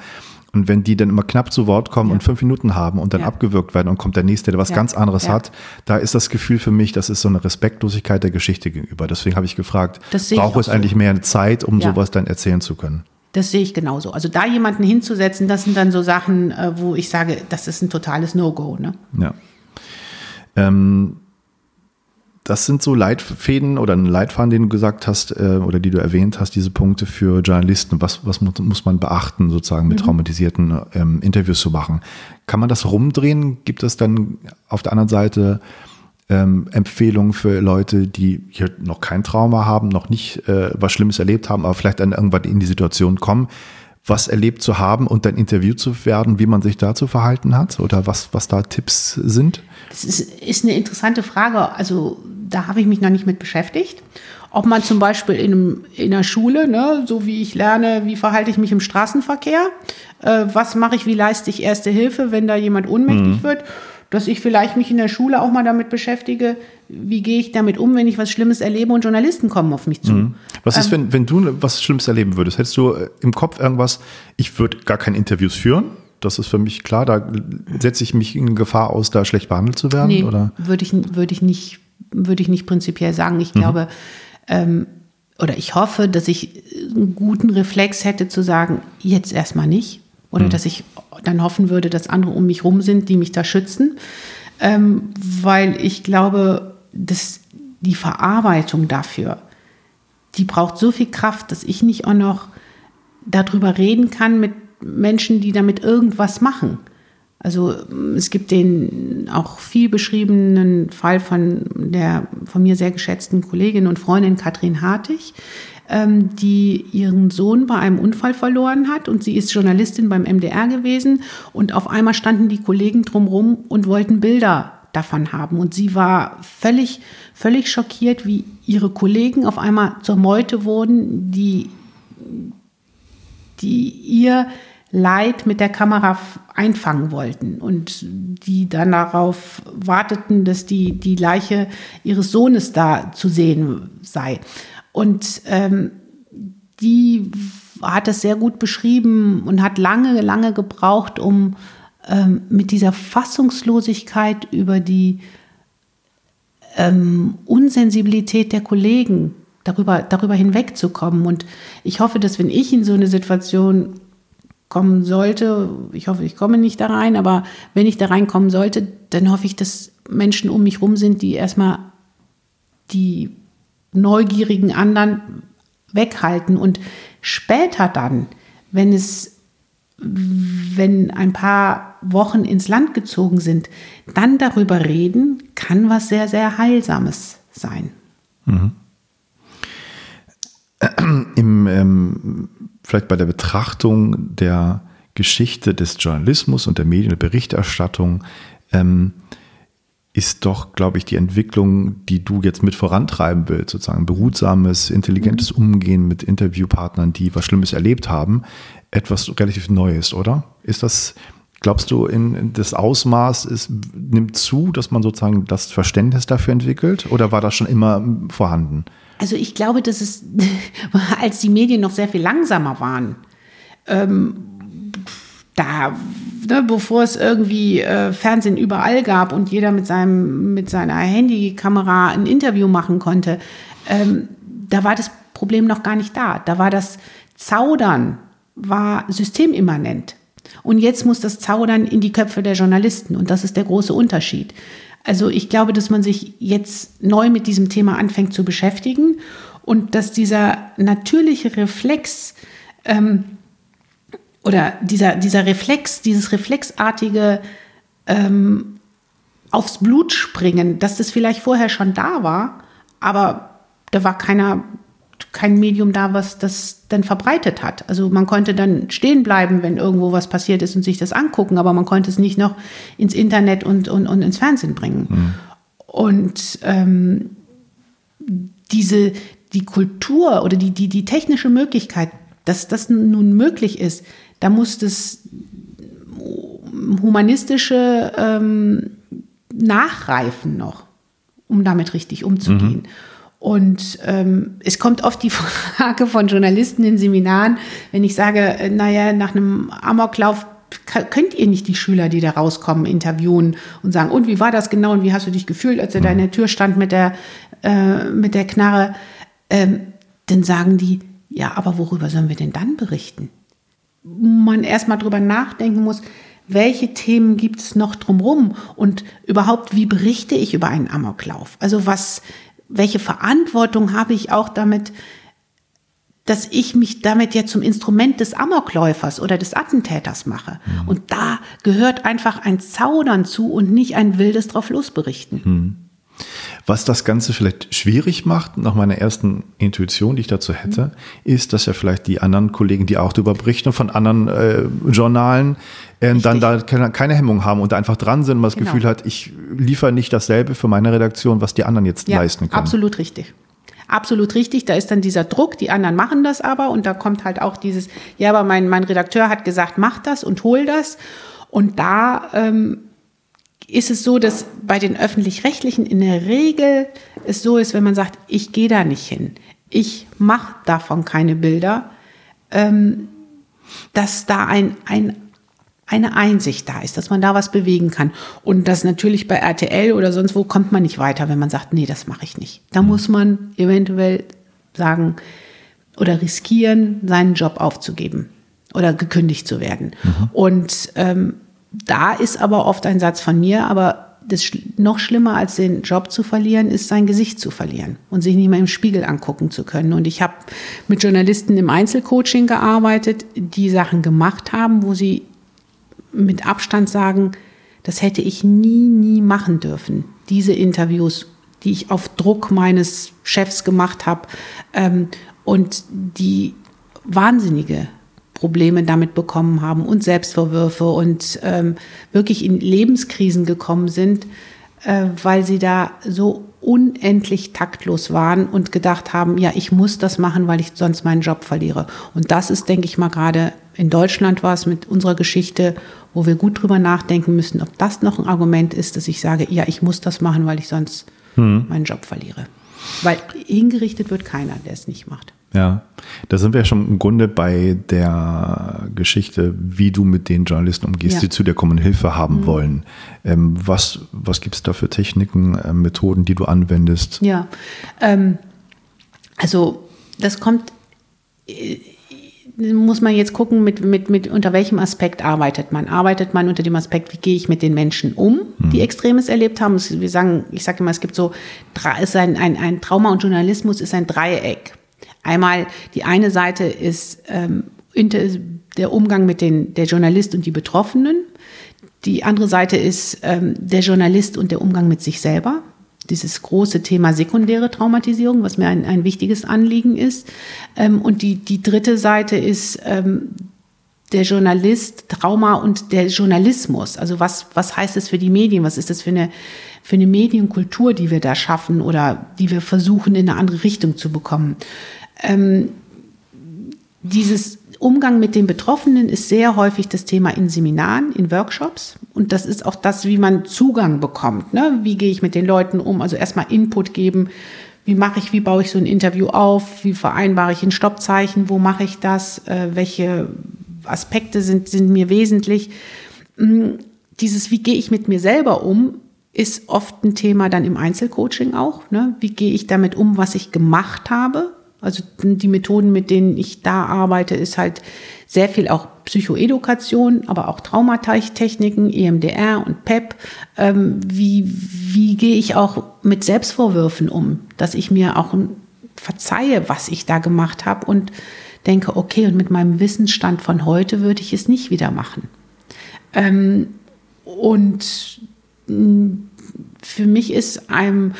Und wenn die dann immer knapp zu Wort kommen ja. und fünf Minuten haben und dann ja. abgewürgt werden und kommt der nächste, der was ja. ganz anderes hat, da ist das Gefühl für mich, das ist so eine Respektlosigkeit der Geschichte gegenüber. Deswegen habe ich gefragt, braucht es so. eigentlich mehr Zeit, um sowas dann erzählen zu können? Das sehe ich genauso. Also da jemanden hinzusetzen, das sind dann so Sachen, äh, wo ich sage, das ist ein totales No-Go. Ne? Ja. Ähm, das sind so Leitfäden oder ein Leitfaden, den du gesagt hast äh, oder die du erwähnt hast, diese Punkte für Journalisten. Was, was muss man beachten, sozusagen mit mhm. traumatisierten ähm, Interviews zu machen? Kann man das rumdrehen? Gibt es dann auf der anderen Seite ähm, Empfehlungen für Leute, die hier noch kein Trauma haben, noch nicht äh, was Schlimmes erlebt haben, aber vielleicht dann irgendwann in die Situation kommen? was erlebt zu haben und dann interviewt zu werden, wie man sich dazu verhalten hat oder was, was da Tipps sind? Das ist, ist eine interessante Frage. Also da habe ich mich noch nicht mit beschäftigt. Ob man zum Beispiel in, einem, in der Schule, ne, so wie ich lerne, wie verhalte ich mich im Straßenverkehr, äh, was mache ich, wie leiste ich erste Hilfe, wenn da jemand ohnmächtig mhm. wird, dass ich vielleicht mich in der Schule auch mal damit beschäftige, wie gehe ich damit um, wenn ich was Schlimmes erlebe und Journalisten kommen auf mich zu. Mhm. Was ist, ähm, wenn, wenn du was Schlimmes erleben würdest? Hättest du äh, im Kopf irgendwas, ich würde gar keine Interviews führen? Das ist für mich klar, da setze ich mich in Gefahr aus, da schlecht behandelt zu werden? Nee, Würde, ich, würde ich nicht würde ich nicht prinzipiell sagen. Ich mhm. glaube, ähm, oder ich hoffe, dass ich einen guten Reflex hätte zu sagen, jetzt erstmal nicht. Oder mhm. dass ich dann hoffen würde, dass andere um mich rum sind, die mich da schützen. Ähm, weil ich glaube, dass die Verarbeitung dafür, die braucht so viel Kraft, dass ich nicht auch noch darüber reden kann mit Menschen, die damit irgendwas machen. Also es gibt den auch viel beschriebenen Fall von der von mir sehr geschätzten Kollegin und Freundin Katrin Hartig, ähm, die ihren Sohn bei einem Unfall verloren hat und sie ist Journalistin beim MDR gewesen und auf einmal standen die Kollegen drumherum und wollten Bilder davon haben und sie war völlig völlig schockiert, wie ihre Kollegen auf einmal zur Meute wurden, die die ihr Leid mit der Kamera einfangen wollten und die dann darauf warteten, dass die, die Leiche ihres Sohnes da zu sehen sei. Und ähm, die hat es sehr gut beschrieben und hat lange, lange gebraucht, um ähm, mit dieser Fassungslosigkeit über die ähm, Unsensibilität der Kollegen darüber, darüber hinwegzukommen. Und ich hoffe, dass wenn ich in so eine Situation kommen sollte, ich hoffe, ich komme nicht da rein, aber wenn ich da reinkommen sollte, dann hoffe ich, dass Menschen um mich rum sind, die erstmal die neugierigen anderen weghalten und später dann, wenn es wenn ein paar Wochen ins Land gezogen sind, dann darüber reden, kann was sehr, sehr Heilsames sein. Mhm. Im ähm, vielleicht bei der Betrachtung der Geschichte des Journalismus und der Medien- und Berichterstattung ähm, ist doch, glaube ich, die Entwicklung, die du jetzt mit vorantreiben willst, sozusagen behutsames, intelligentes mhm. Umgehen mit Interviewpartnern, die was Schlimmes erlebt haben, etwas relativ Neues, oder? Ist das, glaubst du, in, in das Ausmaß ist, nimmt zu, dass man sozusagen das Verständnis dafür entwickelt, oder war das schon immer vorhanden? Also ich glaube, dass es, als die Medien noch sehr viel langsamer waren, ähm, da, ne, bevor es irgendwie äh, Fernsehen überall gab und jeder mit, seinem, mit seiner Handykamera ein Interview machen konnte, ähm, da war das Problem noch gar nicht da. Da war das Zaudern, war systemimmanent. Und jetzt muss das Zaudern in die Köpfe der Journalisten. Und das ist der große Unterschied. Also ich glaube, dass man sich jetzt neu mit diesem Thema anfängt zu beschäftigen und dass dieser natürliche Reflex ähm, oder dieser, dieser Reflex, dieses reflexartige ähm, aufs Blut springen, dass das vielleicht vorher schon da war, aber da war keiner kein Medium da, was das dann verbreitet hat. Also man konnte dann stehen bleiben, wenn irgendwo was passiert ist und sich das angucken, aber man konnte es nicht noch ins Internet und, und, und ins Fernsehen bringen. Mhm. Und ähm, diese, die Kultur oder die, die, die technische Möglichkeit, dass das nun möglich ist, da muss das humanistische ähm, nachreifen noch, um damit richtig umzugehen. Mhm. Und ähm, es kommt oft die Frage von Journalisten in Seminaren, wenn ich sage, äh, naja, nach einem Amoklauf könnt ihr nicht die Schüler, die da rauskommen, interviewen und sagen, und wie war das genau und wie hast du dich gefühlt, als er da in der Tür stand mit der, äh, mit der Knarre? Ähm, dann sagen die, ja, aber worüber sollen wir denn dann berichten? Man erstmal drüber nachdenken muss, welche Themen gibt es noch drumherum und überhaupt, wie berichte ich über einen Amoklauf? Also was, welche Verantwortung habe ich auch damit, dass ich mich damit ja zum Instrument des Amokläufers oder des Attentäters mache. Mhm. Und da gehört einfach ein Zaudern zu und nicht ein wildes drauf losberichten. Mhm. Was das Ganze vielleicht schwierig macht, nach meiner ersten Intuition, die ich dazu hätte, ist, dass ja vielleicht die anderen Kollegen, die auch darüber berichten, von anderen äh, Journalen, äh, dann da keine, keine, Hemmung haben und einfach dran sind und man das genau. Gefühl hat, ich liefere nicht dasselbe für meine Redaktion, was die anderen jetzt ja, leisten können. Absolut richtig. Absolut richtig, da ist dann dieser Druck, die anderen machen das aber und da kommt halt auch dieses, ja, aber mein, mein Redakteur hat gesagt, mach das und hol das. Und da ähm, ist es so, dass bei den öffentlich-rechtlichen in der Regel es so ist, wenn man sagt, ich gehe da nicht hin, ich mache davon keine Bilder, ähm, dass da ein, ein eine Einsicht da ist, dass man da was bewegen kann. Und das natürlich bei RTL oder sonst wo kommt man nicht weiter, wenn man sagt, nee, das mache ich nicht. Da muss man eventuell sagen oder riskieren, seinen Job aufzugeben oder gekündigt zu werden. Mhm. Und ähm, da ist aber oft ein Satz von mir, aber das noch schlimmer als den Job zu verlieren, ist sein Gesicht zu verlieren und sich nicht mehr im Spiegel angucken zu können. Und ich habe mit Journalisten im Einzelcoaching gearbeitet, die Sachen gemacht haben, wo sie mit Abstand sagen, das hätte ich nie, nie machen dürfen. Diese Interviews, die ich auf Druck meines Chefs gemacht habe ähm, und die wahnsinnige Probleme damit bekommen haben und Selbstvorwürfe und ähm, wirklich in Lebenskrisen gekommen sind, äh, weil sie da so unendlich taktlos waren und gedacht haben, ja, ich muss das machen, weil ich sonst meinen Job verliere. Und das ist, denke ich mal, gerade in Deutschland war es mit unserer Geschichte, wo wir gut drüber nachdenken müssen, ob das noch ein Argument ist, dass ich sage, ja, ich muss das machen, weil ich sonst hm. meinen Job verliere. Weil hingerichtet wird keiner, der es nicht macht. Ja, da sind wir schon im Grunde bei der Geschichte, wie du mit den Journalisten umgehst, ja. die zu dir kommen und Hilfe haben mhm. wollen. Ähm, was was gibt es da für Techniken, äh, Methoden, die du anwendest? Ja, ähm, also das kommt äh, muss man jetzt gucken, mit, mit, mit unter welchem Aspekt arbeitet man. Arbeitet man unter dem Aspekt, wie gehe ich mit den Menschen um, die mhm. Extremes erlebt haben? Wir sagen, ich sage immer, es gibt so, ist ein, ein, ein Trauma und Journalismus ist ein Dreieck. Einmal die eine Seite ist ähm, der Umgang mit den, der Journalist und die Betroffenen. Die andere Seite ist ähm, der Journalist und der Umgang mit sich selber dieses große Thema sekundäre Traumatisierung, was mir ein, ein wichtiges Anliegen ist. Ähm, und die, die dritte Seite ist ähm, der Journalist, Trauma und der Journalismus. Also was, was heißt das für die Medien? Was ist das für eine, für eine Medienkultur, die wir da schaffen oder die wir versuchen in eine andere Richtung zu bekommen? Ähm, dieses Umgang mit den Betroffenen ist sehr häufig das Thema in Seminaren, in Workshops. Und das ist auch das, wie man Zugang bekommt. Ne? Wie gehe ich mit den Leuten um? Also erstmal Input geben. Wie mache ich, wie baue ich so ein Interview auf? Wie vereinbare ich ein Stoppzeichen? Wo mache ich das? Äh, welche Aspekte sind, sind mir wesentlich? Hm, dieses, wie gehe ich mit mir selber um, ist oft ein Thema dann im Einzelcoaching auch. Ne? Wie gehe ich damit um, was ich gemacht habe? Also die Methoden, mit denen ich da arbeite, ist halt sehr viel auch Psychoedukation, aber auch Traumatechniken, EMDR und PEP. Ähm, wie, wie gehe ich auch mit Selbstvorwürfen um, dass ich mir auch verzeihe, was ich da gemacht habe und denke, okay, und mit meinem Wissensstand von heute würde ich es nicht wieder machen. Ähm, und für mich ist einem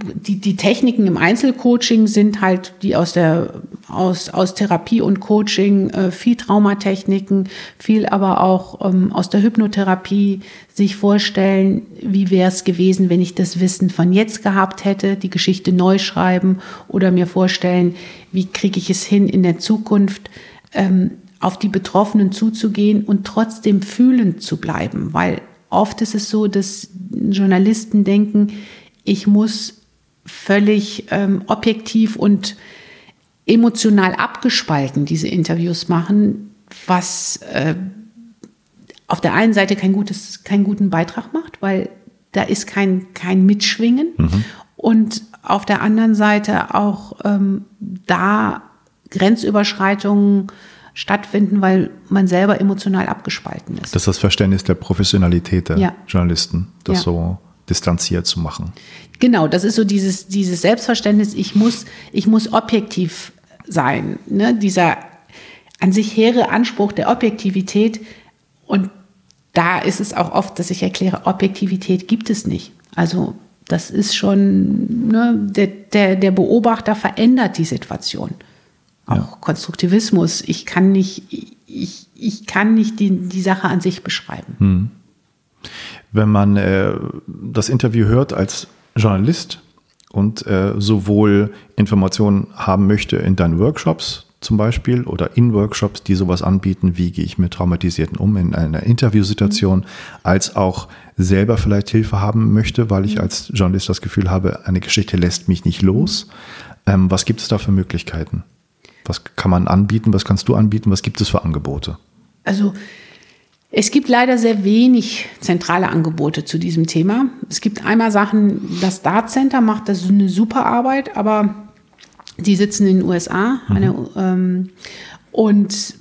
die, die Techniken im Einzelcoaching sind halt die aus der aus, aus Therapie und Coaching, äh, viel Traumatechniken, viel aber auch ähm, aus der Hypnotherapie, sich vorstellen, wie wäre es gewesen, wenn ich das Wissen von jetzt gehabt hätte, die Geschichte neu schreiben oder mir vorstellen, wie kriege ich es hin, in der Zukunft ähm, auf die Betroffenen zuzugehen und trotzdem fühlend zu bleiben, weil oft ist es so, dass Journalisten denken, ich muss völlig ähm, objektiv und emotional abgespalten diese Interviews machen, was äh, auf der einen Seite kein gutes, keinen guten Beitrag macht, weil da ist kein, kein Mitschwingen. Mhm. Und auf der anderen Seite auch ähm, da Grenzüberschreitungen stattfinden, weil man selber emotional abgespalten ist. Das ist das Verständnis der Professionalität der ja. Journalisten, das ja. so distanziert zu machen. Genau, das ist so dieses, dieses Selbstverständnis, ich muss, ich muss objektiv sein. Ne? Dieser an sich hehre Anspruch der Objektivität. Und da ist es auch oft, dass ich erkläre, Objektivität gibt es nicht. Also das ist schon, ne, der, der, der Beobachter verändert die Situation. Auch ja. Konstruktivismus. Ich kann nicht, ich, ich kann nicht die, die Sache an sich beschreiben. Hm. Wenn man äh, das Interview hört als Journalist und äh, sowohl Informationen haben möchte in deinen Workshops zum Beispiel oder in Workshops, die sowas anbieten, wie gehe ich mit Traumatisierten um in einer Interviewsituation, mhm. als auch selber vielleicht Hilfe haben möchte, weil ich mhm. als Journalist das Gefühl habe, eine Geschichte lässt mich nicht los. Ähm, was gibt es da für Möglichkeiten? Was kann man anbieten? Was kannst du anbieten? Was gibt es für Angebote? Also Es gibt leider sehr wenig zentrale Angebote zu diesem Thema. Es gibt einmal Sachen, das Dart Center macht das eine super Arbeit, aber die sitzen in den USA. Mhm. Eine, ähm, und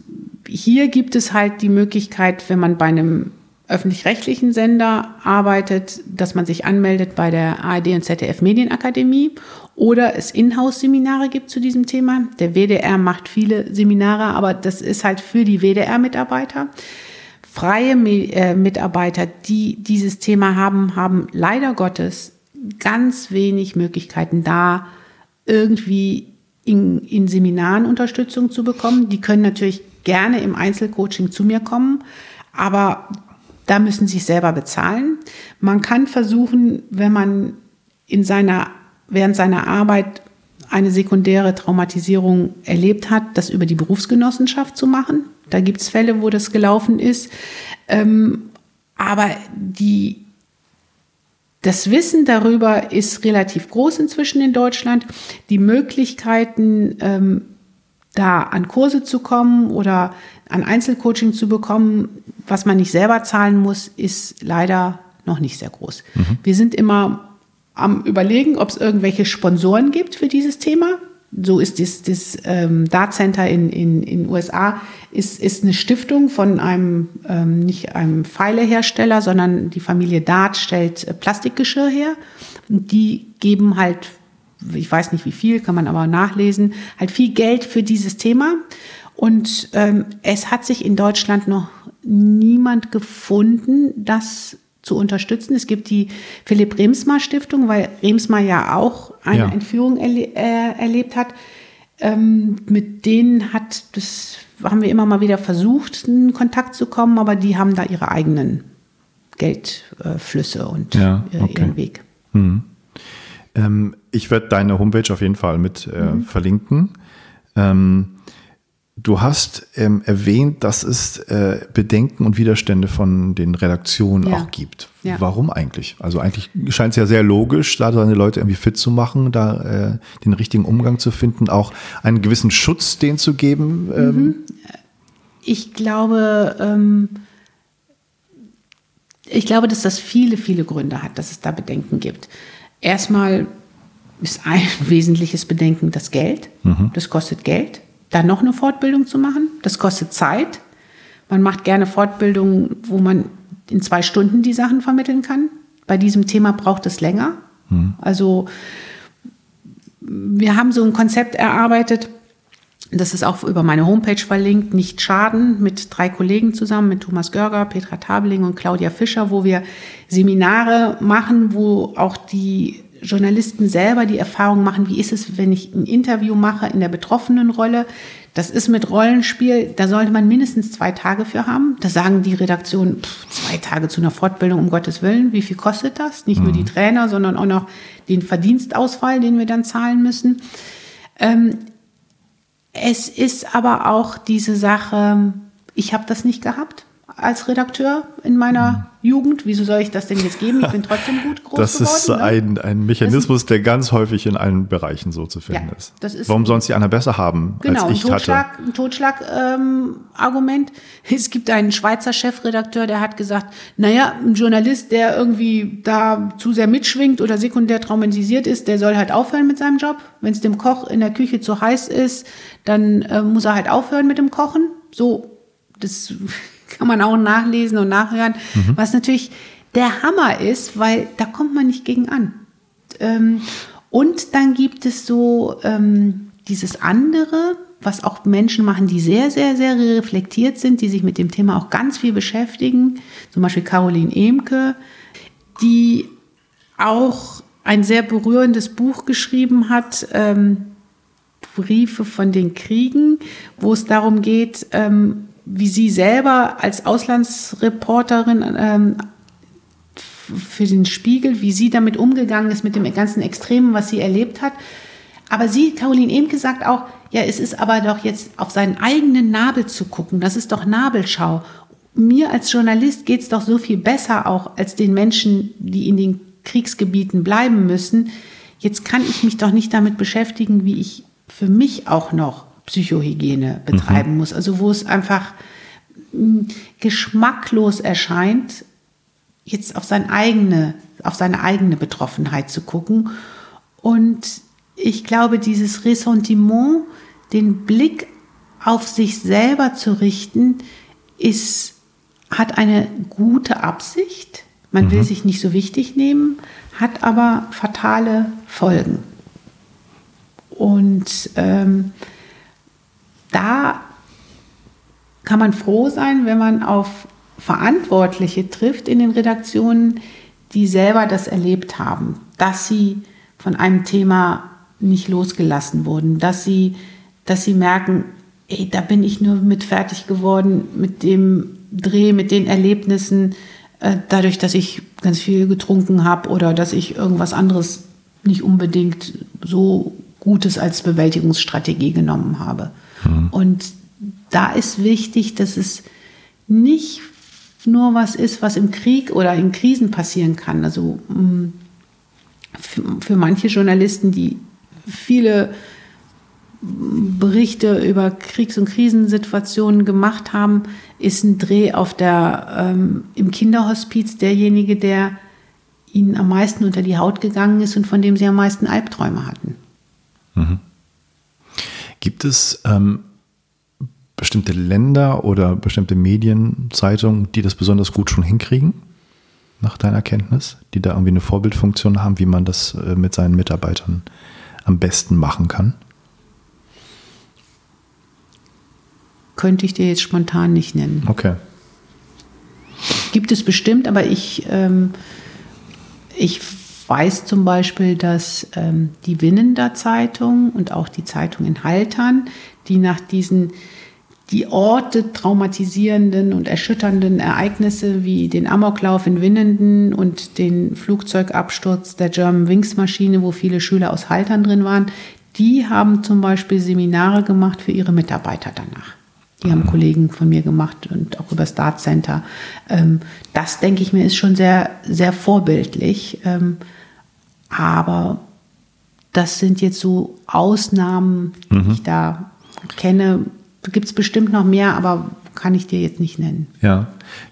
hier gibt es halt die Möglichkeit, wenn man bei einem öffentlich-rechtlichen Sender arbeitet, dass man sich anmeldet bei der ARD und ZDF Medienakademie oder es Inhouse-Seminare gibt zu diesem Thema. Der WDR macht viele Seminare, aber das ist halt für die WDR-Mitarbeiter. Freie äh, Mitarbeiter, die dieses Thema haben, haben leider Gottes ganz wenig Möglichkeiten da, irgendwie in, in Seminaren Unterstützung zu bekommen. Die können natürlich gerne im Einzelcoaching zu mir kommen, aber da müssen sie sich selber bezahlen. Man kann versuchen, wenn man in seiner, während seiner Arbeit eine sekundäre Traumatisierung erlebt hat, das über die Berufsgenossenschaft zu machen. Da gibt es Fälle, wo das gelaufen ist. Ähm, aber die, das Wissen darüber ist relativ groß inzwischen in Deutschland. Die Möglichkeiten, ähm, da an Kurse zu kommen oder an Einzelcoaching zu bekommen, was man nicht selber zahlen muss, ist leider noch nicht sehr groß. Mhm. Wir sind immer am Überlegen, ob es irgendwelche Sponsoren gibt für dieses Thema. So ist das, das ähm, Dart Center in in, in USA ist, ist eine Stiftung von einem, ähm, nicht einem Pfeilehersteller, sondern die Familie Dart stellt äh, Plastikgeschirr her. Und die geben halt, ich weiß nicht wie viel, kann man aber nachlesen, halt viel Geld für dieses Thema. Und ähm, es hat sich in Deutschland noch niemand gefunden, das zu unterstützen. Es gibt die Philipp Remsmar Stiftung, weil Remsmar ja auch eine ja. Entführung erle äh, erlebt hat. Ähm, mit denen hat das haben wir immer mal wieder versucht, in Kontakt zu kommen, aber die haben da ihre eigenen Geldflüsse äh, und ja, okay. ihren Weg. Mhm. Ähm, ich werde deine Homepage auf jeden Fall mit äh, mhm. verlinken. Ähm, Du hast ähm, erwähnt, dass es äh, Bedenken und Widerstände von den Redaktionen ja. auch gibt. Ja. Warum eigentlich? Also eigentlich scheint es ja sehr logisch, da seine Leute irgendwie fit zu machen, da äh, den richtigen Umgang zu finden, auch einen gewissen Schutz denen zu geben. Ähm. Mhm. Ich glaube, ähm, ich glaube, dass das viele, viele Gründe hat, dass es da Bedenken gibt. Erstmal ist ein wesentliches Bedenken das Geld. Mhm. Das kostet Geld dann noch eine Fortbildung zu machen. Das kostet Zeit. Man macht gerne Fortbildungen, wo man in zwei Stunden die Sachen vermitteln kann. Bei diesem Thema braucht es länger. Mhm. Also wir haben so ein Konzept erarbeitet, das ist auch über meine Homepage verlinkt, nicht schaden, mit drei Kollegen zusammen, mit Thomas Görger, Petra Tabeling und Claudia Fischer, wo wir Seminare machen, wo auch die Journalisten selber die Erfahrung machen, wie ist es, wenn ich ein Interview mache in der betroffenen Rolle. Das ist mit Rollenspiel, da sollte man mindestens zwei Tage für haben. Da sagen die Redaktionen, pff, zwei Tage zu einer Fortbildung, um Gottes Willen, wie viel kostet das? Nicht mhm. nur die mhm. Trainer, sondern auch noch den Verdienstausfall, den wir dann zahlen müssen. Ähm, es ist aber auch diese Sache, ich habe das nicht gehabt als Redakteur in meiner mhm. Jugend. Wieso soll ich das denn jetzt geben? Ich bin trotzdem gut groß das geworden. Das ist ein, ne? ein Mechanismus, der ganz häufig in allen Bereichen so zu finden ja, ist. Das ist. Warum sollen es die anderen besser haben, genau, als ich ein Totschlag, hatte? Ein Totschlag-Argument. Ähm, es gibt einen Schweizer Chefredakteur, der hat gesagt, naja, ein Journalist, der irgendwie da zu sehr mitschwingt oder sekundär traumatisiert ist, der soll halt aufhören mit seinem Job. Wenn es dem Koch in der Küche zu heiß ist, dann äh, muss er halt aufhören mit dem Kochen. So, das kann man auch nachlesen und nachhören, mhm. was natürlich der Hammer ist, weil da kommt man nicht gegen an. Ähm, und dann gibt es so ähm, dieses andere, was auch Menschen machen, die sehr, sehr, sehr reflektiert sind, die sich mit dem Thema auch ganz viel beschäftigen, zum Beispiel Caroline Emke, die auch ein sehr berührendes Buch geschrieben hat, ähm, Briefe von den Kriegen, wo es darum geht, ähm, wie sie selber als Auslandsreporterin ähm, für den Spiegel, wie sie damit umgegangen ist mit dem ganzen Extremen, was sie erlebt hat. Aber sie, Caroline eben gesagt auch, ja, es ist aber doch jetzt auf seinen eigenen Nabel zu gucken. Das ist doch Nabelschau. Mir als Journalist geht es doch so viel besser auch als den Menschen, die in den Kriegsgebieten bleiben müssen. Jetzt kann ich mich doch nicht damit beschäftigen, wie ich für mich auch noch Psychohygiene betreiben mhm. muss. Also wo es einfach geschmacklos erscheint, jetzt auf, sein eigene, auf seine eigene Betroffenheit zu gucken. Und ich glaube, dieses Ressentiment, den Blick auf sich selber zu richten, ist, hat eine gute Absicht. Man mhm. will sich nicht so wichtig nehmen, hat aber fatale Folgen. Und ähm, da kann man froh sein, wenn man auf Verantwortliche trifft in den Redaktionen, die selber das erlebt haben, dass sie von einem Thema nicht losgelassen wurden, dass sie, dass sie merken, ey, da bin ich nur mit fertig geworden, mit dem Dreh, mit den Erlebnissen, äh, dadurch, dass ich ganz viel getrunken habe oder dass ich irgendwas anderes nicht unbedingt so Gutes als Bewältigungsstrategie genommen habe. Und da ist wichtig, dass es nicht nur was ist, was im Krieg oder in Krisen passieren kann. Also mm, für manche Journalisten, die viele Berichte über Kriegs- und Krisensituationen gemacht haben, ist ein Dreh auf der, ähm, im Kinderhospiz derjenige, der ihnen am meisten unter die Haut gegangen ist und von dem sie am meisten Albträume hatten. Mhm. Gibt es ähm, bestimmte Länder oder bestimmte Medienzeitungen, die das besonders gut schon hinkriegen, nach deiner Kenntnis, die da irgendwie eine Vorbildfunktion haben, wie man das äh, mit seinen Mitarbeitern am besten machen kann? Könnte ich dir jetzt spontan nicht nennen. Okay. Gibt es bestimmt, aber ich, ähm, ich weiß zum Beispiel, dass ähm, die Winnender Zeitung und auch die Zeitung in Haltern, die nach diesen die Orte traumatisierenden und erschütternden Ereignisse wie den Amoklauf in Winnenden und den Flugzeugabsturz der German Wings Maschine, wo viele Schüler aus Haltern drin waren, die haben zum Beispiel Seminare gemacht für ihre Mitarbeiter danach. Die haben mhm. Kollegen von mir gemacht und auch über Start Center. Ähm, das, denke ich mir, ist schon sehr, sehr vorbildlich. Ähm, aber das sind jetzt so Ausnahmen, die mhm. ich da kenne, gibt es bestimmt noch mehr, aber kann ich dir jetzt nicht nennen. Ja.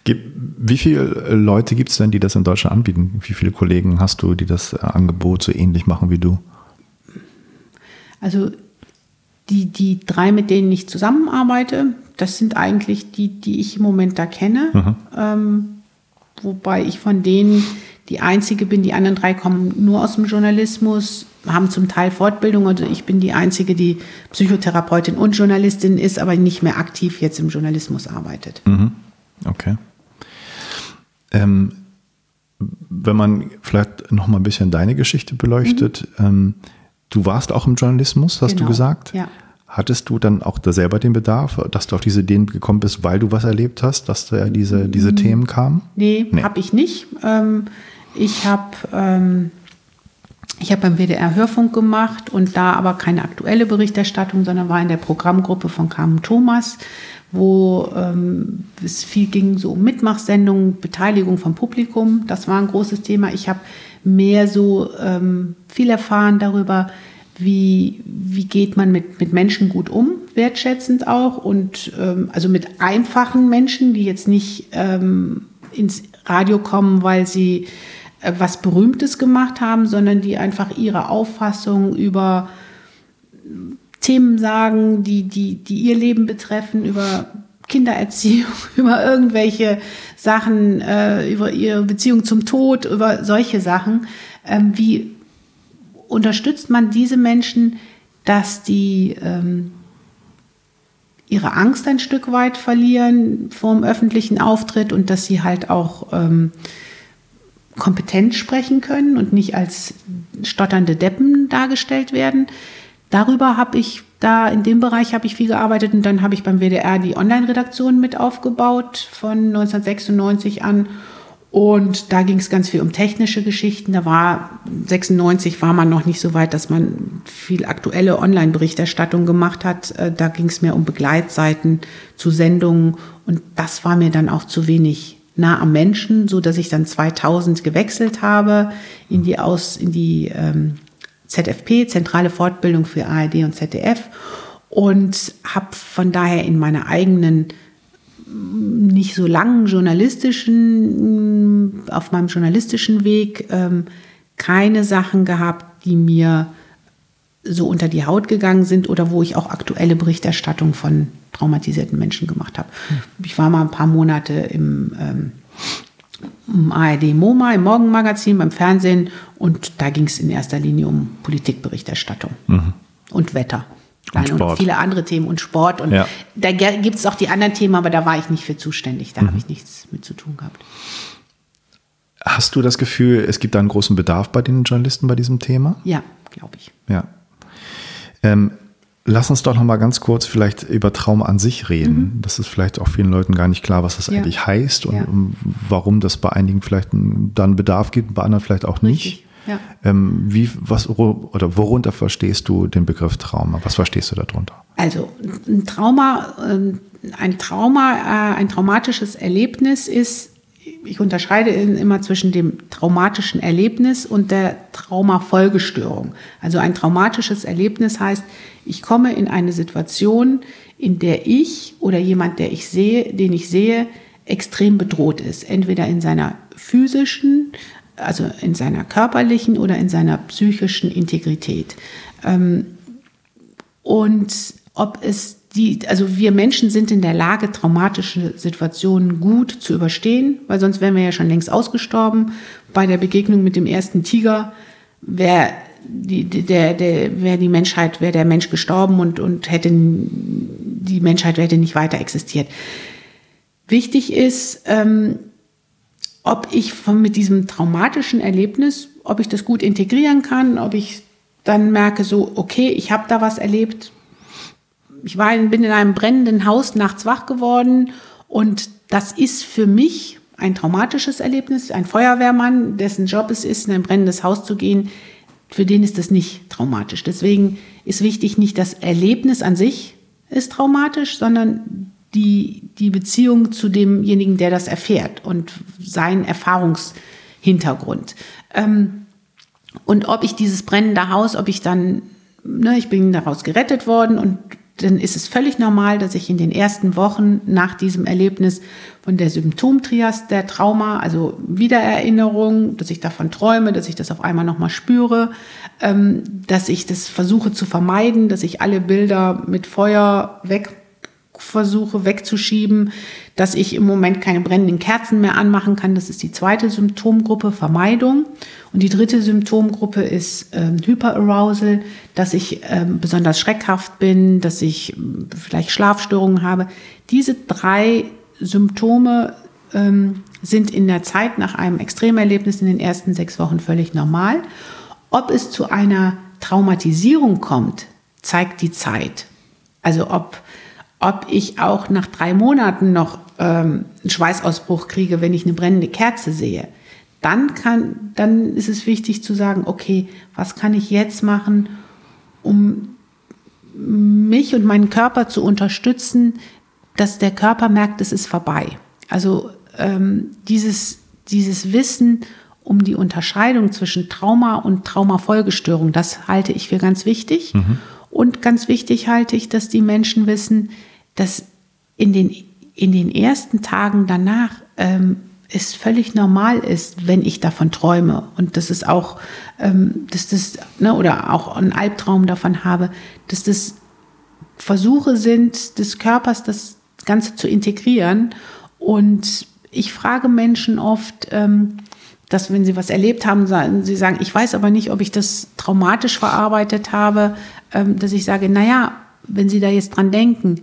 Wie viele Leute gibt es denn, die das in Deutschland anbieten? Wie viele Kollegen hast du, die das Angebot so ähnlich machen wie du? Also die, die drei, mit denen ich zusammenarbeite, das sind eigentlich die, die ich im Moment da kenne. Mhm. Ähm, wobei ich von denen die einzige bin, die anderen drei kommen nur aus dem Journalismus, haben zum Teil Fortbildung. Also ich bin die einzige, die Psychotherapeutin und Journalistin ist, aber nicht mehr aktiv jetzt im Journalismus arbeitet. Mhm. Okay. Ähm, wenn man vielleicht noch mal ein bisschen deine Geschichte beleuchtet, mhm. ähm, du warst auch im Journalismus, hast genau. du gesagt? Ja. Hattest du dann auch da selber den Bedarf, dass du auf diese Ideen gekommen bist, weil du was erlebt hast, dass da diese, diese mhm. Themen kamen? Nee, nee. habe ich nicht. Ähm, ich habe ähm, ich habe beim WDR Hörfunk gemacht und da aber keine aktuelle Berichterstattung, sondern war in der Programmgruppe von Carmen Thomas, wo ähm, es viel ging so um Mitmachsendungen, Beteiligung vom Publikum. Das war ein großes Thema. Ich habe mehr so ähm, viel erfahren darüber, wie, wie geht man mit, mit Menschen gut um, wertschätzend auch und ähm, also mit einfachen Menschen, die jetzt nicht ähm, ins Radio kommen, weil sie äh, was Berühmtes gemacht haben, sondern die einfach ihre Auffassung über Themen sagen, die, die, die ihr Leben betreffen, über Kindererziehung, über irgendwelche Sachen, äh, über ihre Beziehung zum Tod, über solche Sachen. Ähm, wie unterstützt man diese Menschen, dass die ähm, ihre Angst ein Stück weit verlieren vor dem öffentlichen Auftritt und dass sie halt auch ähm, kompetent sprechen können und nicht als stotternde Deppen dargestellt werden. Darüber habe ich da in dem Bereich habe ich viel gearbeitet und dann habe ich beim WDR die Online-Redaktion mit aufgebaut von 1996 an und da ging es ganz viel um technische Geschichten. Da war 96 war man noch nicht so weit, dass man viel aktuelle Online-Berichterstattung gemacht hat. Äh, da ging es mehr um Begleitseiten zu Sendungen und das war mir dann auch zu wenig nah am Menschen, so dass ich dann 2000 gewechselt habe in die aus in die ähm, ZFP Zentrale Fortbildung für ARD und ZDF und habe von daher in meiner eigenen nicht so langen journalistischen, auf meinem journalistischen Weg ähm, keine Sachen gehabt, die mir so unter die Haut gegangen sind oder wo ich auch aktuelle Berichterstattung von traumatisierten Menschen gemacht habe. Ich war mal ein paar Monate im, ähm, im ARD MoMA, im Morgenmagazin, beim Fernsehen und da ging es in erster Linie um Politikberichterstattung mhm. und Wetter. Und, und, viele andere Themen und Sport. Und ja. da gibt es auch die anderen Themen, aber da war ich nicht für zuständig. Da mhm. habe ich nichts mit zu tun gehabt. Hast du das Gefühl, es gibt da einen großen Bedarf bei den Journalisten bei diesem Thema? Ja, glaube ich. Ja. Ähm, lass uns doch noch mal ganz kurz vielleicht über Trauma an sich reden. Mhm. Das ist vielleicht auch vielen Leuten gar nicht klar, was das ja. eigentlich heißt und ja. warum das bei einigen vielleicht dann Bedarf gibt, bei anderen vielleicht auch nicht. Ja. Ähm, wie, was, oder worunter verstehst du den Begriff Trauma? Was verstehst du darunter? Also ein Trauma, ähm, ein Trauma, äh, ein traumatisches Erlebnis ist ich unterscheide immer zwischen dem traumatischen Erlebnis und der Traumafolgestörung. Also ein traumatisches Erlebnis heißt, ich komme in eine Situation, in der ich oder jemand, der ich sehe, den ich sehe, extrem bedroht ist. Entweder in seiner physischen, also in seiner körperlichen oder in seiner psychischen Integrität. Ähm, und ob es die, also wir Menschen sind in der Lage, traumatische Situationen gut zu überstehen, weil sonst wären wir ja schon längst ausgestorben. Bei der Begegnung mit dem ersten Tiger wäre die, der, der, wäre die Menschheit, wäre der Mensch gestorben und, und hätte die Menschheit hätte nicht weiter existiert. Wichtig ist, ähm, ob ich von, mit diesem traumatischen Erlebnis, ob ich das gut integrieren kann, ob ich dann merke, so, okay, ich habe da was erlebt, ich war, bin in einem brennenden Haus nachts wach geworden und das ist für mich ein traumatisches Erlebnis. Ein Feuerwehrmann, dessen Job es ist, in ein brennendes Haus zu gehen, für den ist das nicht traumatisch. Deswegen ist wichtig, nicht das Erlebnis an sich ist traumatisch, sondern die, die Beziehung zu demjenigen, der das erfährt und sein Erfahrungshintergrund. Ähm, und ob ich dieses brennende Haus, ob ich dann, ne, ich bin daraus gerettet worden und dann ist es völlig normal, dass ich in den ersten Wochen nach diesem Erlebnis von der Symptomtrias der Trauma, also Wiedererinnerung, dass ich davon träume, dass ich das auf einmal nochmal spüre, ähm, dass ich das versuche zu vermeiden, dass ich alle Bilder mit Feuer weg versuche wegzuschieben, dass ich im Moment keine brennenden Kerzen mehr anmachen kann. Das ist die zweite Symptomgruppe, Vermeidung. Und die dritte Symptomgruppe ist ähm, Hyperarousal, dass ich ähm, besonders schreckhaft bin, dass ich ähm, vielleicht Schlafstörungen habe. Diese drei Symptome ähm, sind in der Zeit nach einem Extremerlebnis in den ersten sechs Wochen völlig normal. Ob es zu einer Traumatisierung kommt, zeigt die Zeit. Also ob ob ich auch nach drei Monaten noch ähm, einen Schweißausbruch kriege, wenn ich eine brennende Kerze sehe. Dann, kann, dann ist es wichtig zu sagen, okay, was kann ich jetzt machen, um mich und meinen Körper zu unterstützen, dass der Körper merkt, es ist vorbei. Also ähm, dieses, dieses Wissen um die Unterscheidung zwischen Trauma und Traumafolgestörung, das halte ich für ganz wichtig. Mhm. Und ganz wichtig halte ich, dass die Menschen wissen, dass in den, in den ersten Tagen danach ähm, es völlig normal ist, wenn ich davon träume und dass es auch, ähm, dass das, ne, oder auch einen Albtraum davon habe, dass das Versuche sind des Körpers, das Ganze zu integrieren. Und ich frage Menschen oft, ähm, dass wenn sie was erlebt haben, sie sagen, ich weiß aber nicht, ob ich das traumatisch verarbeitet habe, ähm, dass ich sage, naja, wenn Sie da jetzt dran denken,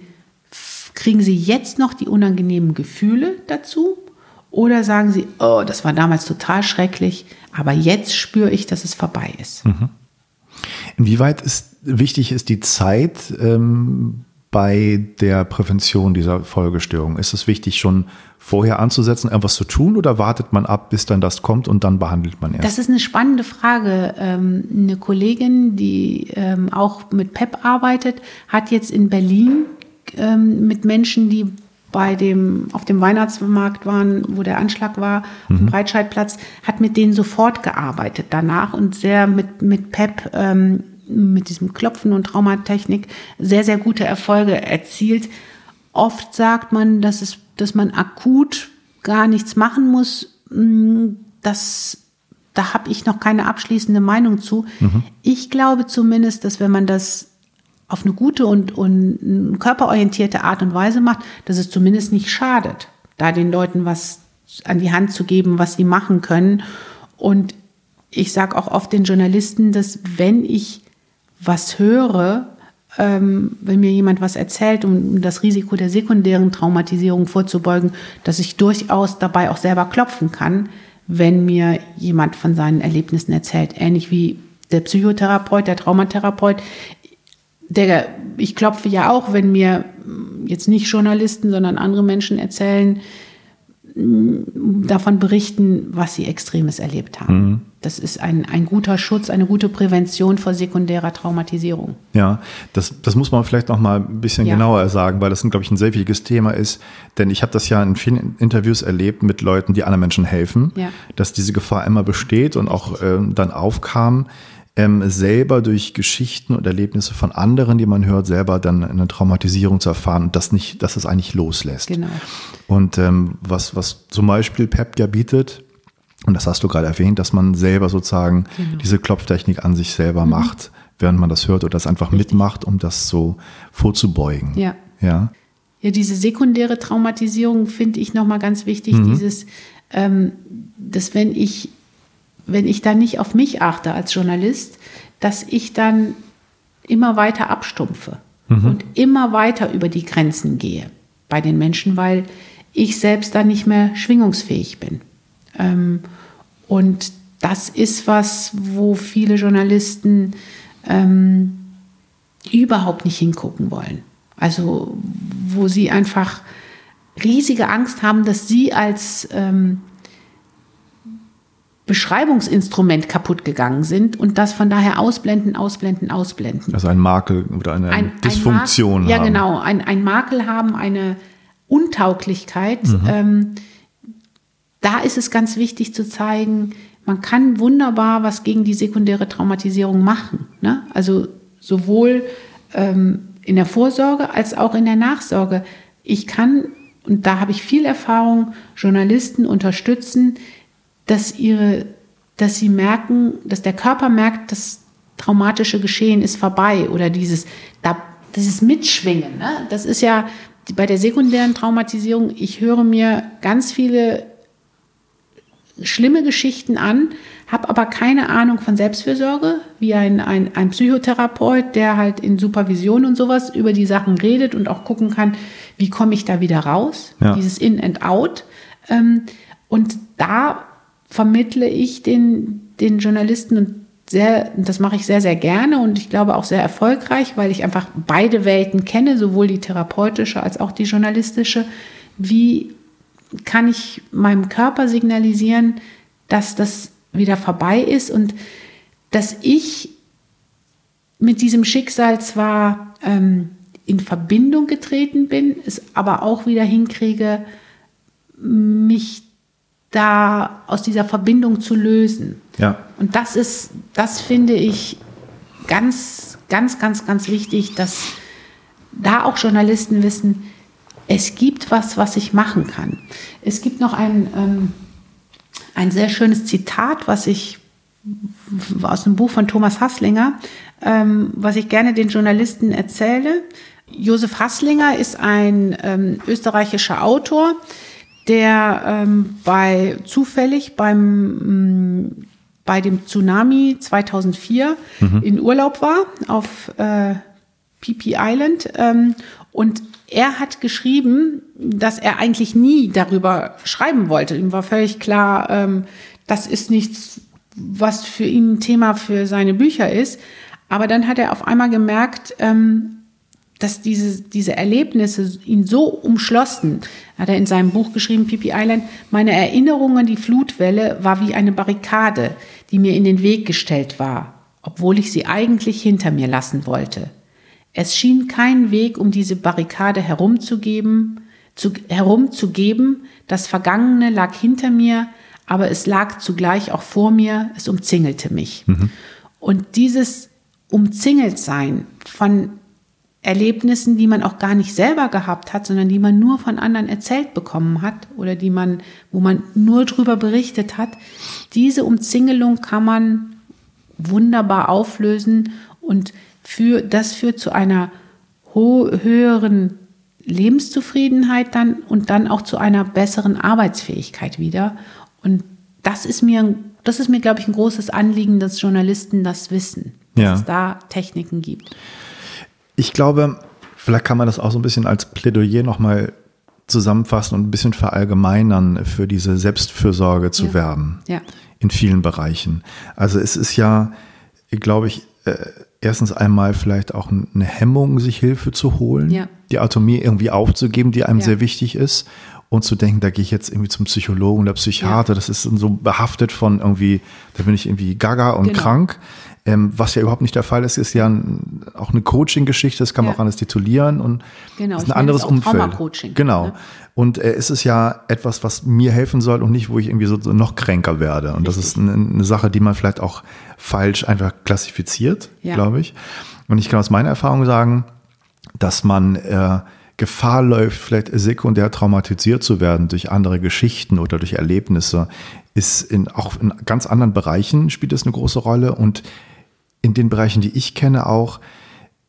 kriegen Sie jetzt noch die unangenehmen Gefühle dazu? Oder sagen Sie, oh, das war damals total schrecklich, aber jetzt spüre ich, dass es vorbei ist? Mhm. Inwieweit ist wichtig ist die Zeit ähm, bei der Prävention dieser Folgestörung? Ist es wichtig, schon vorher anzusetzen, etwas zu tun oder wartet man ab, bis dann das kommt und dann behandelt man erst? Das ist eine spannende Frage. Ähm, eine Kollegin, die ähm, auch mit PEP arbeitet, hat jetzt in Berlin ähm, mit Menschen, die bei dem, auf dem Weihnachtsmarkt waren, wo der Anschlag war, mhm. auf dem Breitscheidplatz, hat mit denen sofort gearbeitet danach und sehr mit, mit PEP, ähm, mit diesem Klopfen und Traumatechnik sehr, sehr gute Erfolge erzielt. oft sagt man, dass, es, dass man akut gar nichts machen muss. Mm, das, da habe ich noch keine abschließende Meinung zu. Mhm. Ich glaube zumindest, dass wenn man das auf eine gute und, und körperorientierte Art und Weise macht, dass es zumindest nicht schadet, da den Leuten was an die Hand zu geben, was sie machen können. Und ich sage auch oft den Journalisten, dass wenn ich was höre, ähm, wenn mir jemand was erzählt, um das Risiko der sekundären Traumatisierung vorzubeugen, dass ich durchaus dabei auch selber klopfen kann, wenn mir jemand von seinen Erlebnissen erzählt. Ähnlich wie der Psychotherapeut, der Traumatherapeut. Der, ich klopfe ja auch, wenn mir jetzt nicht Journalisten, sondern andere Menschen erzählen, davon berichten, was sie Extremes erlebt haben. Mhm. Das ist ein, ein guter Schutz, eine gute Prävention vor sekundärer Traumatisierung. Ja, das, das muss man vielleicht noch mal ein bisschen ja. genauer sagen, weil das, glaube ich, ein sehr wichtiges Thema ist. Denn ich habe das ja in vielen Interviews erlebt mit Leuten, die anderen Menschen helfen, ja. dass diese Gefahr immer besteht und auch äh, dann aufkam, ähm, selber durch Geschichten und Erlebnisse von anderen, die man hört, selber dann eine Traumatisierung zu erfahren und das nicht, dass es eigentlich loslässt. Genau. Und ähm, was, was zum Beispiel PEP ja bietet, und das hast du gerade erwähnt, dass man selber sozusagen genau. diese Klopftechnik an sich selber mhm. macht, während man das hört oder das einfach Richtig. mitmacht, um das so vorzubeugen. Ja. Ja, ja diese sekundäre Traumatisierung finde ich nochmal ganz wichtig, mhm. dieses, ähm, dass wenn ich wenn ich dann nicht auf mich achte als Journalist, dass ich dann immer weiter abstumpfe mhm. und immer weiter über die Grenzen gehe bei den Menschen, weil ich selbst dann nicht mehr schwingungsfähig bin. Ähm, und das ist was, wo viele Journalisten ähm, überhaupt nicht hingucken wollen. Also wo sie einfach riesige Angst haben, dass sie als ähm, Beschreibungsinstrument kaputt gegangen sind und das von daher ausblenden, ausblenden, ausblenden. Also ein Makel oder eine ein, Dysfunktion ein Ja, genau, ein, ein Makel haben, eine Untauglichkeit. Mhm. Ähm, da ist es ganz wichtig zu zeigen, man kann wunderbar was gegen die sekundäre Traumatisierung machen. Ne? Also sowohl ähm, in der Vorsorge als auch in der Nachsorge. Ich kann, und da habe ich viel Erfahrung, Journalisten unterstützen, dass ihre, dass sie merken, dass der Körper merkt, das traumatische Geschehen ist vorbei oder dieses, da, dieses Mitschwingen. Ne? Das ist ja bei der sekundären Traumatisierung, ich höre mir ganz viele schlimme Geschichten an, habe aber keine Ahnung von Selbstfürsorge, wie ein, ein, ein Psychotherapeut, der halt in Supervision und sowas über die Sachen redet und auch gucken kann, wie komme ich da wieder raus, ja. dieses In and Out. Ähm, und da vermittle ich den, den Journalisten und sehr, das mache ich sehr, sehr gerne und ich glaube auch sehr erfolgreich, weil ich einfach beide Welten kenne, sowohl die therapeutische als auch die journalistische. Wie kann ich meinem Körper signalisieren, dass das wieder vorbei ist und dass ich mit diesem Schicksal zwar ähm, in Verbindung getreten bin, es aber auch wieder hinkriege, mich da aus dieser Verbindung zu lösen. Ja. Und das ist, das finde ich ganz, ganz, ganz, ganz wichtig, dass da auch Journalisten wissen, es gibt was, was ich machen kann. Es gibt noch ein, ähm, ein sehr schönes Zitat, was ich aus dem Buch von Thomas Hasslinger, ähm, was ich gerne den Journalisten erzähle. Josef Hasslinger ist ein ähm, österreichischer Autor, der ähm, bei zufällig beim mh, bei dem Tsunami 2004 mhm. in Urlaub war auf äh, Phi Island ähm, und er hat geschrieben, dass er eigentlich nie darüber schreiben wollte. Ihm war völlig klar, ähm, das ist nichts, was für ihn ein Thema für seine Bücher ist. Aber dann hat er auf einmal gemerkt, ähm, dass diese, diese Erlebnisse ihn so umschlossen, hat er in seinem Buch geschrieben, Pipi Island, meine Erinnerung an die Flutwelle war wie eine Barrikade, die mir in den Weg gestellt war, obwohl ich sie eigentlich hinter mir lassen wollte. Es schien kein Weg, um diese Barrikade herumzugeben, zu, herumzugeben, das Vergangene lag hinter mir, aber es lag zugleich auch vor mir, es umzingelte mich. Mhm. Und dieses Umzingeltsein von Erlebnissen, die man auch gar nicht selber gehabt hat, sondern die man nur von anderen erzählt bekommen hat oder die man, wo man nur drüber berichtet hat. Diese Umzingelung kann man wunderbar auflösen und für, das führt zu einer höheren Lebenszufriedenheit dann und dann auch zu einer besseren Arbeitsfähigkeit wieder. Und das ist mir, das ist mir, glaube ich, ein großes Anliegen, dass Journalisten das wissen, dass ja. es da Techniken gibt. Ich glaube, vielleicht kann man das auch so ein bisschen als Plädoyer nochmal zusammenfassen und ein bisschen verallgemeinern, für diese Selbstfürsorge zu ja. werden. Ja. In vielen Bereichen. Also es ist ja, glaube ich, äh, erstens einmal vielleicht auch eine Hemmung, sich Hilfe zu holen, ja. die Atomie irgendwie aufzugeben, die einem ja. sehr wichtig ist. Und zu denken, da gehe ich jetzt irgendwie zum Psychologen oder Psychiater, ja. das ist so behaftet von irgendwie, da bin ich irgendwie gaga und genau. krank. Ähm, was ja überhaupt nicht der Fall ist, ist ja ein, auch eine Coaching-Geschichte, das kann man ja. auch anders titulieren und genau, ist ein anderes Umfeld. Genau. Ne? Und äh, ist es ja etwas, was mir helfen soll und nicht, wo ich irgendwie so, so noch kränker werde. Und Richtig. das ist eine, eine, Sache, die man vielleicht auch falsch einfach klassifiziert, ja. glaube ich. Und ich kann aus meiner Erfahrung sagen, dass man äh, Gefahr läuft, vielleicht sekundär traumatisiert zu werden durch andere Geschichten oder durch Erlebnisse, ist in, auch in ganz anderen Bereichen spielt es eine große Rolle und in den Bereichen, die ich kenne, auch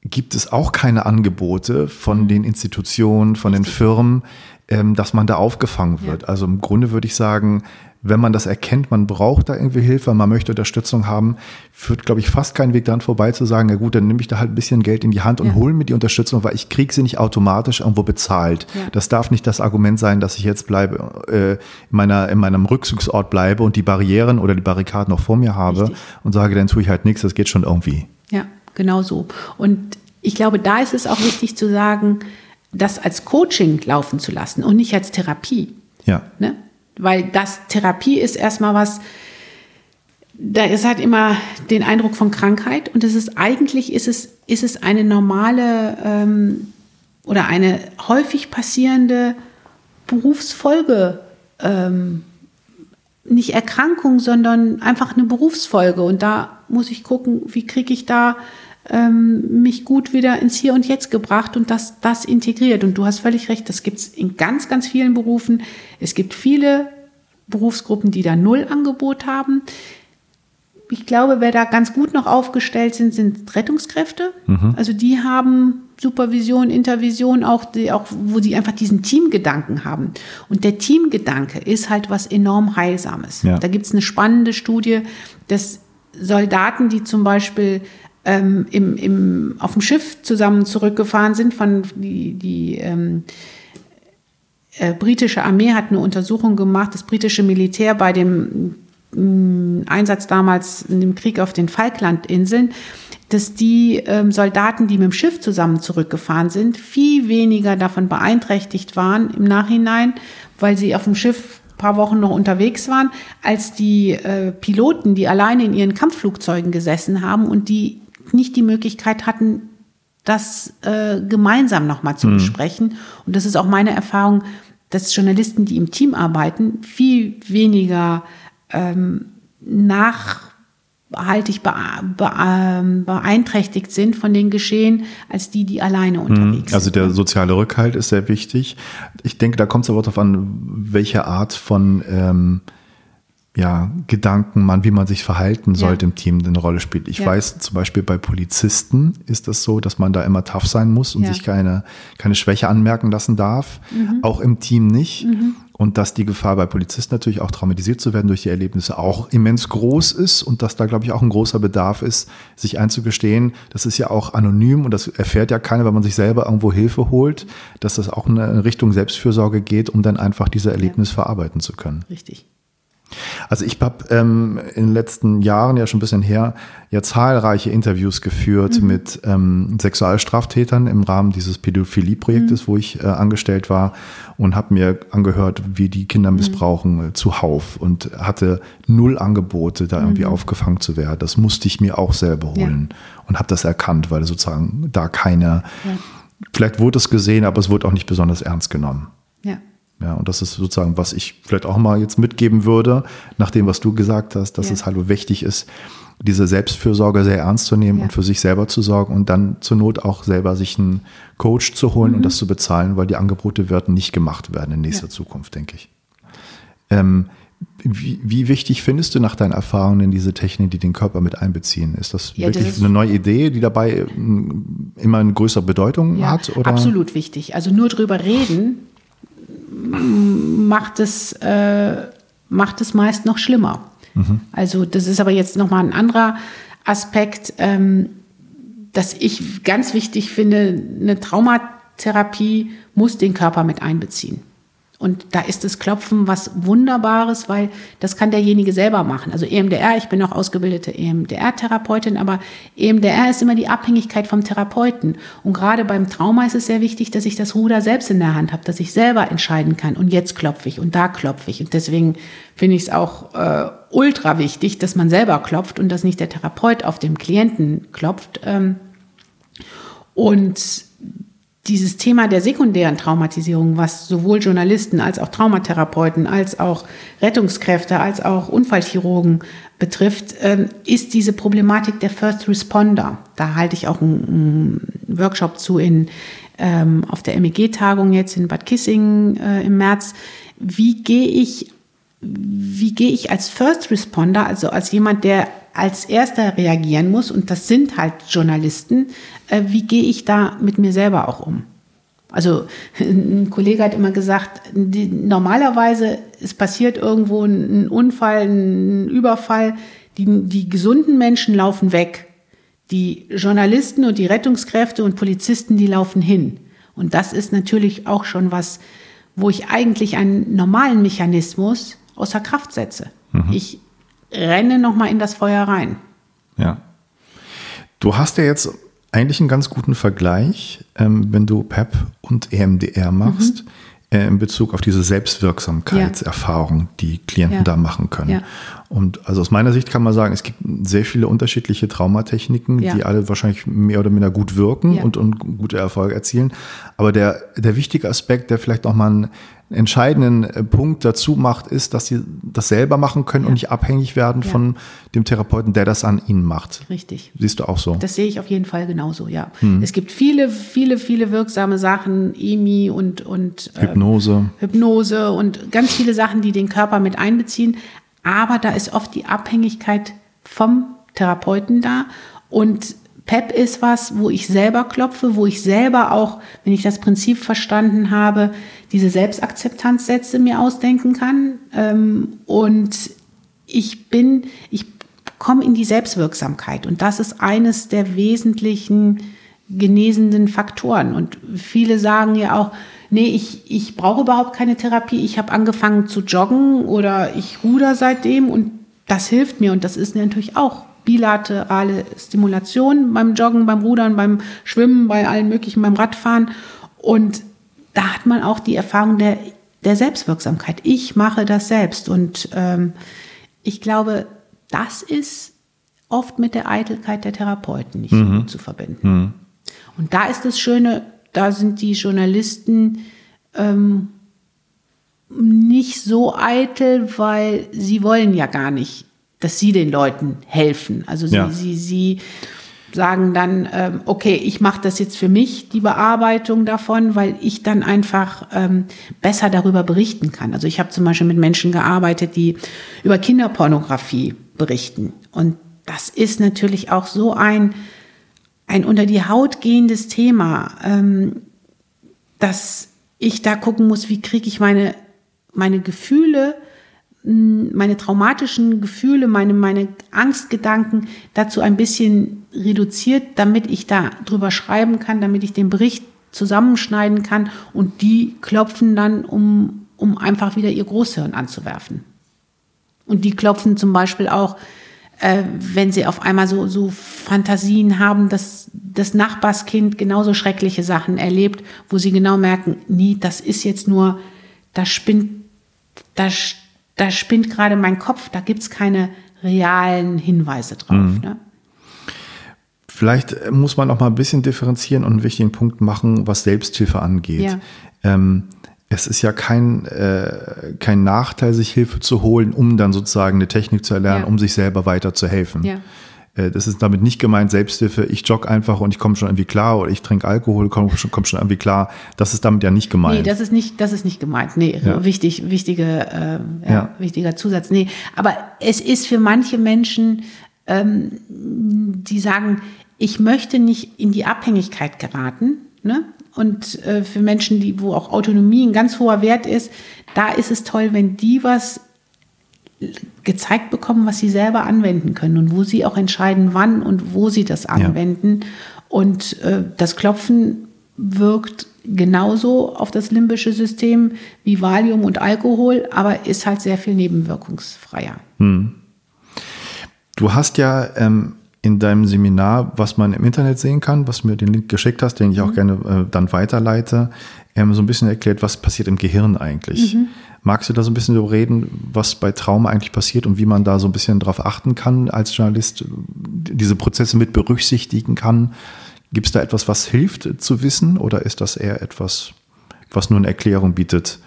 gibt es auch keine Angebote von mhm. den Institutionen, von den Firmen, ähm, dass man da aufgefangen wird. Also im Grunde würde ich sagen, wenn man das erkennt, man braucht da irgendwie Hilfe, man möchte Unterstützung haben, führt, glaube ich, fast keinen Weg daran vorbei zu sagen, ja gut, dann nehme ich da halt ein bisschen Geld in die Hand und ja. hole mir die Unterstützung, weil ich kriege sie nicht automatisch irgendwo bezahlt. Ja. Das darf nicht das Argument sein, dass ich jetzt bleibe, äh, in, meiner, in meinem Rückzugsort bleibe und die Barrieren oder die Barrikaden noch vor mir habe Richtig. und sage, dann tue ich halt nichts, das geht schon irgendwie. Ja, genau so. Und ich glaube, da ist es auch wichtig zu sagen, das als Coaching laufen zu lassen und nicht als Therapie. Ja. Ne? Weil das Therapie ist erstmal was, da ist halt immer den Eindruck von Krankheit und es ist eigentlich ist es, ist es eine normale ähm, oder eine häufig passierende Berufsfolge. Ähm, nicht Erkrankung, sondern einfach eine Berufsfolge. Und da muss ich gucken, wie kriege ich da ähm, mich gut wieder ins Hier und Jetzt gebracht und das, das integriert. Und du hast völlig recht, das gibt es in ganz, ganz vielen Berufen. Es gibt viele Berufsgruppen, die da null Angebot haben. Ich glaube, wer da ganz gut noch aufgestellt sind, sind Rettungskräfte. Mhm. Also die haben Supervision, Intervision, auch, die, auch wo sie einfach diesen Teamgedanken haben. Und der Teamgedanke ist halt was enorm Heilsames. Ja. Da gibt es eine spannende Studie, dass Soldaten, die zum Beispiel ähm, im, im, auf dem Schiff zusammen zurückgefahren sind. Von die, die ähm, äh, britische Armee hat eine Untersuchung gemacht, das britische Militär bei dem äh, Einsatz damals in dem Krieg auf den Falklandinseln, dass die ähm, Soldaten, die mit dem Schiff zusammen zurückgefahren sind, viel weniger davon beeinträchtigt waren im Nachhinein, weil sie auf dem Schiff paar Wochen noch unterwegs waren, als die äh, Piloten, die alleine in ihren Kampfflugzeugen gesessen haben und die nicht die Möglichkeit hatten, das äh, gemeinsam nochmal zu mhm. besprechen. Und das ist auch meine Erfahrung, dass Journalisten, die im Team arbeiten, viel weniger ähm, nachhaltig ähm, beeinträchtigt sind von den Geschehen, als die, die alleine mhm. unterwegs sind. Also der soziale Rückhalt ist sehr wichtig. Ich denke, da kommt es aber darauf an, welche Art von ähm, ja, Gedanken man, wie man sich verhalten sollte ja. im Team eine Rolle spielt. Ich ja. weiß zum Beispiel bei Polizisten ist das so, dass man da immer tough sein muss und ja. sich keine, keine Schwäche anmerken lassen darf. Mhm. Auch im Team nicht. Mhm. Und dass die Gefahr bei Polizisten natürlich auch traumatisiert zu werden durch die Erlebnisse auch immens groß ist und dass da, glaube ich, auch ein großer Bedarf ist, sich einzugestehen. Das ist ja auch anonym und das erfährt ja keiner, wenn man sich selber irgendwo Hilfe holt, dass das auch in Richtung Selbstfürsorge geht, um dann einfach diese Erlebnis verarbeiten zu können. Richtig. Also ich habe ähm, in den letzten Jahren, ja schon ein bisschen her, ja zahlreiche Interviews geführt mhm. mit ähm, Sexualstraftätern im Rahmen dieses Pädophilie-Projektes, mhm. wo ich äh, angestellt war und habe mir angehört, wie die Kinder mhm. missbrauchen äh, zuhauf und hatte null Angebote, da irgendwie mhm. aufgefangen zu werden. Das musste ich mir auch selber holen ja. und habe das erkannt, weil sozusagen da keine, ja. vielleicht wurde es gesehen, aber es wurde auch nicht besonders ernst genommen. Ja. Und das ist sozusagen, was ich vielleicht auch mal jetzt mitgeben würde, nach dem, was du gesagt hast, dass ja. es halt wichtig ist, diese Selbstfürsorge sehr ernst zu nehmen ja. und für sich selber zu sorgen und dann zur Not auch selber sich einen Coach zu holen mhm. und das zu bezahlen, weil die Angebote werden nicht gemacht werden in nächster ja. Zukunft, denke ich. Ähm, wie, wie, wichtig findest du nach deinen Erfahrungen diese Technik, die den Körper mit einbeziehen? Ist das ja, wirklich das ist eine neue Idee, die dabei hm, immer eine größere Bedeutung ja, hat? Oder? Absolut wichtig. Also nur drüber reden macht es, äh, macht es meist noch schlimmer. Mhm. Also das ist aber jetzt nochmal ein anderer Aspekt, ähm, dass ich ganz wichtig finde, eine Traumatherapie muss den Körper mit einbeziehen. Und da ist das Klopfen was Wunderbares, weil das kann derjenige selber machen. Also EMDR, ich bin auch ausgebildete EMDR-Therapeutin, aber EMDR ist immer die Abhängigkeit vom Therapeuten. Und gerade beim Trauma ist es sehr wichtig, dass ich das Ruder selbst in der Hand habe, dass ich selber entscheiden kann. Und jetzt klopfe ich und da klopfe ich. Und deswegen finde ich es auch äh, ultra wichtig, dass man selber klopft und dass nicht der Therapeut auf dem Klienten klopft. Ähm, und dieses Thema der sekundären Traumatisierung, was sowohl Journalisten als auch Traumatherapeuten, als auch Rettungskräfte, als auch Unfallchirurgen betrifft, ähm, ist diese Problematik der First Responder. Da halte ich auch einen, Workshop zu in, ähm, auf der MEG-Tagung jetzt in Bad Kissingen äh, im März. Wie gehe ich, wie gehe ich als First Responder, also als jemand, der als erster reagieren muss, und das sind halt Journalisten, äh, wie gehe ich da mit mir selber auch um? Also ein Kollege hat immer gesagt, die, normalerweise es passiert irgendwo ein, Unfall, ein Überfall, die, die gesunden Menschen laufen weg. Die Journalisten und die Rettungskräfte und Polizisten, die laufen hin. Und das ist natürlich auch schon was, wo ich eigentlich einen normalen Mechanismus außer Kraft setze. Mhm. Ich renne nochmal in das Feuer rein. Ja. Du hast ja jetzt eigentlich einen ganz guten Vergleich, ähm, wenn du PEP und EMDR machst. Mhm äh, in Bezug auf diese Selbstwirksamkeitserfahrung, ja. die Klienten ja. da machen können. Ja. Und also aus meiner Sicht kann man sagen, es gibt sehr viele unterschiedliche Traumatechniken, die alle wahrscheinlich mehr oder minder gut wirken und, und gute Erfolge erzielen. Aber der, der wichtige Aspekt, der vielleicht noch mal ein entscheidenden äh, Punkt dazu macht, ist, dass sie das selber machen können ja. und nicht abhängig werden ja. von dem Therapeuten, der das an ihnen macht. Richtig. Siehst du auch so? Das sehe ich auf jeden Fall genauso, ja. Hm. Es gibt viele, viele, viele wirksame Sachen, EMI und, und äh, Hypnose. Hypnose und ganz viele Sachen, die den Körper mit einbeziehen. Aber da ist oft die Abhängigkeit vom Therapeuten da und PEP ist was, wo ich selber klopfe, wo ich selber auch, wenn ich das Prinzip verstanden habe, diese Selbstakzeptanzsätze mir ausdenken kann. Ähm, und ich bin, ich komme in die Selbstwirksamkeit. Und das ist eines der wesentlichen genesenden Faktoren. Und viele sagen ja auch, nee, ich, ich brauche überhaupt keine Therapie. Ich habe angefangen zu joggen oder ich ruder seitdem und das hilft mir. Und das ist natürlich auch bilaterale Stimulation beim Joggen, beim Rudern, beim Schwimmen, bei allen möglichen, beim Radfahren. Und da hat man auch die Erfahrung der, der Selbstwirksamkeit. Ich mache das selbst. Und ähm, ich glaube, das ist oft mit der Eitelkeit der Therapeuten nicht mhm. so gut zu verbinden. Mhm. Und da ist das Schöne, da sind die Journalisten ähm, nicht so eitel, weil sie wollen ja gar nicht dass sie den Leuten helfen. Also sie, ja. sie, sie sagen dann, ähm, okay, ich mache das jetzt für mich, die Bearbeitung davon, weil ich dann einfach ähm, besser darüber berichten kann. Also ich habe zum Beispiel mit Menschen gearbeitet, die über Kinderpornografie berichten. Und das ist natürlich auch so ein, ein unter die Haut gehendes Thema, ähm, dass ich da gucken muss, wie kriege ich meine, meine Gefühle meine traumatischen Gefühle, meine, meine Angstgedanken dazu ein bisschen reduziert, damit ich da drüber schreiben kann, damit ich den Bericht zusammenschneiden kann und die klopfen dann, um, um einfach wieder ihr Großhirn anzuwerfen. Und die klopfen zum Beispiel auch, äh, wenn sie auf einmal so, so Fantasien haben, dass das Nachbarskind genauso schreckliche Sachen erlebt, wo sie genau merken, nie, das ist jetzt nur, da spinnt, da da spinnt gerade mein Kopf, da gibt es keine realen Hinweise drauf. Mhm. Ne? Vielleicht muss man auch mal ein bisschen differenzieren und einen wichtigen Punkt machen, was Selbsthilfe angeht. Ja. Ähm, es ist ja kein, äh, kein Nachteil, sich Hilfe zu holen, um dann sozusagen eine Technik zu erlernen, ja. um sich selber weiter zu helfen. Ja. Äh, das ist damit nicht gemeint, Selbsthilfe, ich jogge einfach und ich komme schon irgendwie klar oder ich trinke Alkohol, komme schon, komm schon irgendwie klar. Das ist damit ja nicht gemeint. Nee, das ist nicht, das ist nicht gemeint. Nee, ja. wichtig, wichtige, äh, ja, ja. wichtiger Zusatz. Nee, aber es ist für manche Menschen, ähm, die sagen, ich möchte nicht in die Abhängigkeit geraten. Ne? Und äh, für Menschen, die, wo auch Autonomie ein ganz hoher Wert ist, da ist es toll, wenn die was gezeigt bekommen, was sie selber anwenden können und wo sie auch entscheiden, wann und wo sie das anwenden. Ja. Und äh, das Klopfen wirkt genauso auf das limbische System wie Valium und Alkohol, aber ist halt sehr viel nebenwirkungsfreier. Hm. Du hast ja ähm, in deinem Seminar, was man im Internet sehen kann, was mir den Link geschickt hast, den ich auch mhm. gerne äh, dann weiterleite, ähm, so ein bisschen erklärt, was passiert im Gehirn eigentlich. Mhm. Magst du da so ein bisschen so reden, was bei Trauma eigentlich passiert und wie man da so ein bisschen drauf achten kann als Journalist, diese Prozesse mit berücksichtigen kann? Gibt es da etwas, was hilft zu wissen oder ist das eher etwas, was nur eine Erklärung bietet,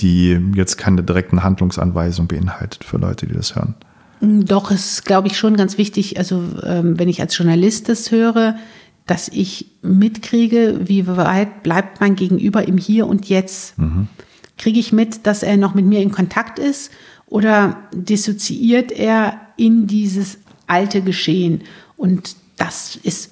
die jetzt keine direkten Handlungsanweisungen beinhaltet für Leute, die das hören? Doch, es ist, glaube ich, schon ganz wichtig, also ähm, wenn ich als Journalist das höre, dass ich mitkriege, wie weit bleibt mein Gegenüber im Hier und Jetzt. Mhm. Kriege ich mit, dass er noch mit mir in Kontakt ist oder dissoziiert er in dieses alte Geschehen? Und das ist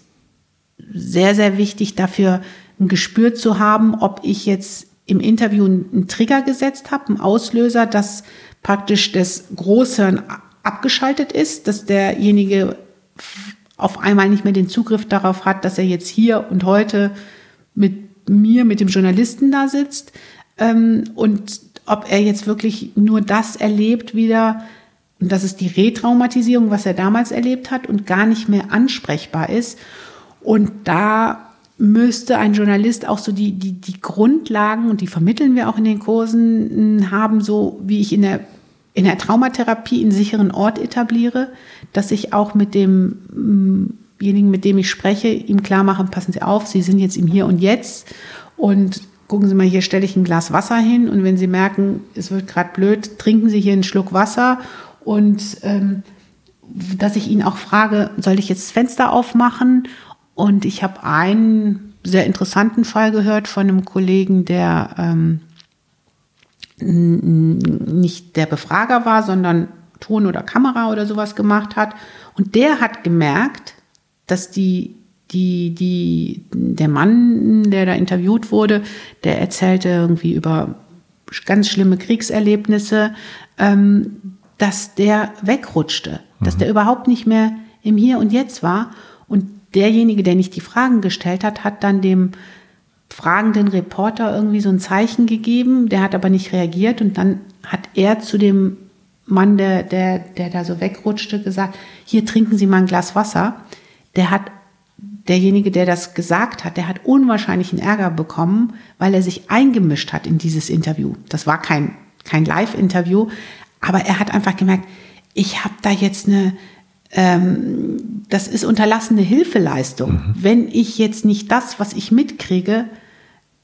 sehr, sehr wichtig dafür, ein Gespür zu haben, ob ich jetzt im Interview einen Trigger gesetzt habe, einen Auslöser, dass praktisch das Großhirn abgeschaltet ist, dass derjenige auf einmal nicht mehr den Zugriff darauf hat, dass er jetzt hier und heute mit mir, mit dem Journalisten da sitzt, ähm, und ob er jetzt wirklich nur das erlebt wieder, und das ist die Retraumatisierung, was er damals erlebt hat und gar nicht mehr ansprechbar ist. Und da müsste ein Journalist auch so die, die, die Grundlagen, und die vermitteln wir auch in den Kursen, haben, so wie ich in der, in der Traumatherapie einen sicheren Ort etabliere, dass ich auch mit demjenigen, mit dem ich spreche, ihm klar mache, passen Sie auf, Sie sind jetzt im Hier und Jetzt und gucken Sie mal, hier stelle ich ein Glas Wasser hin und wenn Sie merken, es wird gerade blöd, trinken Sie hier einen Schluck Wasser und ähm, dass ich ihn auch frage, soll ich jetzt das Fenster aufmachen? Und ich habe einen sehr interessanten Fall gehört von einem Kollegen, der ähm, nicht der Befrager war, sondern Ton oder Kamera oder sowas gemacht hat. Und der hat gemerkt, dass die die, die, der Mann, der da interviewt wurde, der erzählte irgendwie über ganz schlimme Kriegserlebnisse, ähm, dass der wegrutschte, mhm. dass der überhaupt nicht mehr im Hier und Jetzt war. Und derjenige, der nicht die Fragen gestellt hat, hat dann dem fragenden Reporter irgendwie so ein Zeichen gegeben, der hat aber nicht reagiert und dann hat er zu dem Mann, der, der, der da so wegrutschte, gesagt, hier trinken Sie mal ein Glas Wasser. Der hat derjenige, der das gesagt hat, der hat unwahrscheinlichen Ärger bekommen, weil er sich eingemischt hat in dieses Interview. Das war kein, kein Live-Interview, aber er hat einfach gemerkt, ich habe da jetzt eine, ähm, das ist unterlassene Hilfeleistung. Mhm. Wenn ich jetzt nicht das, was ich mitkriege,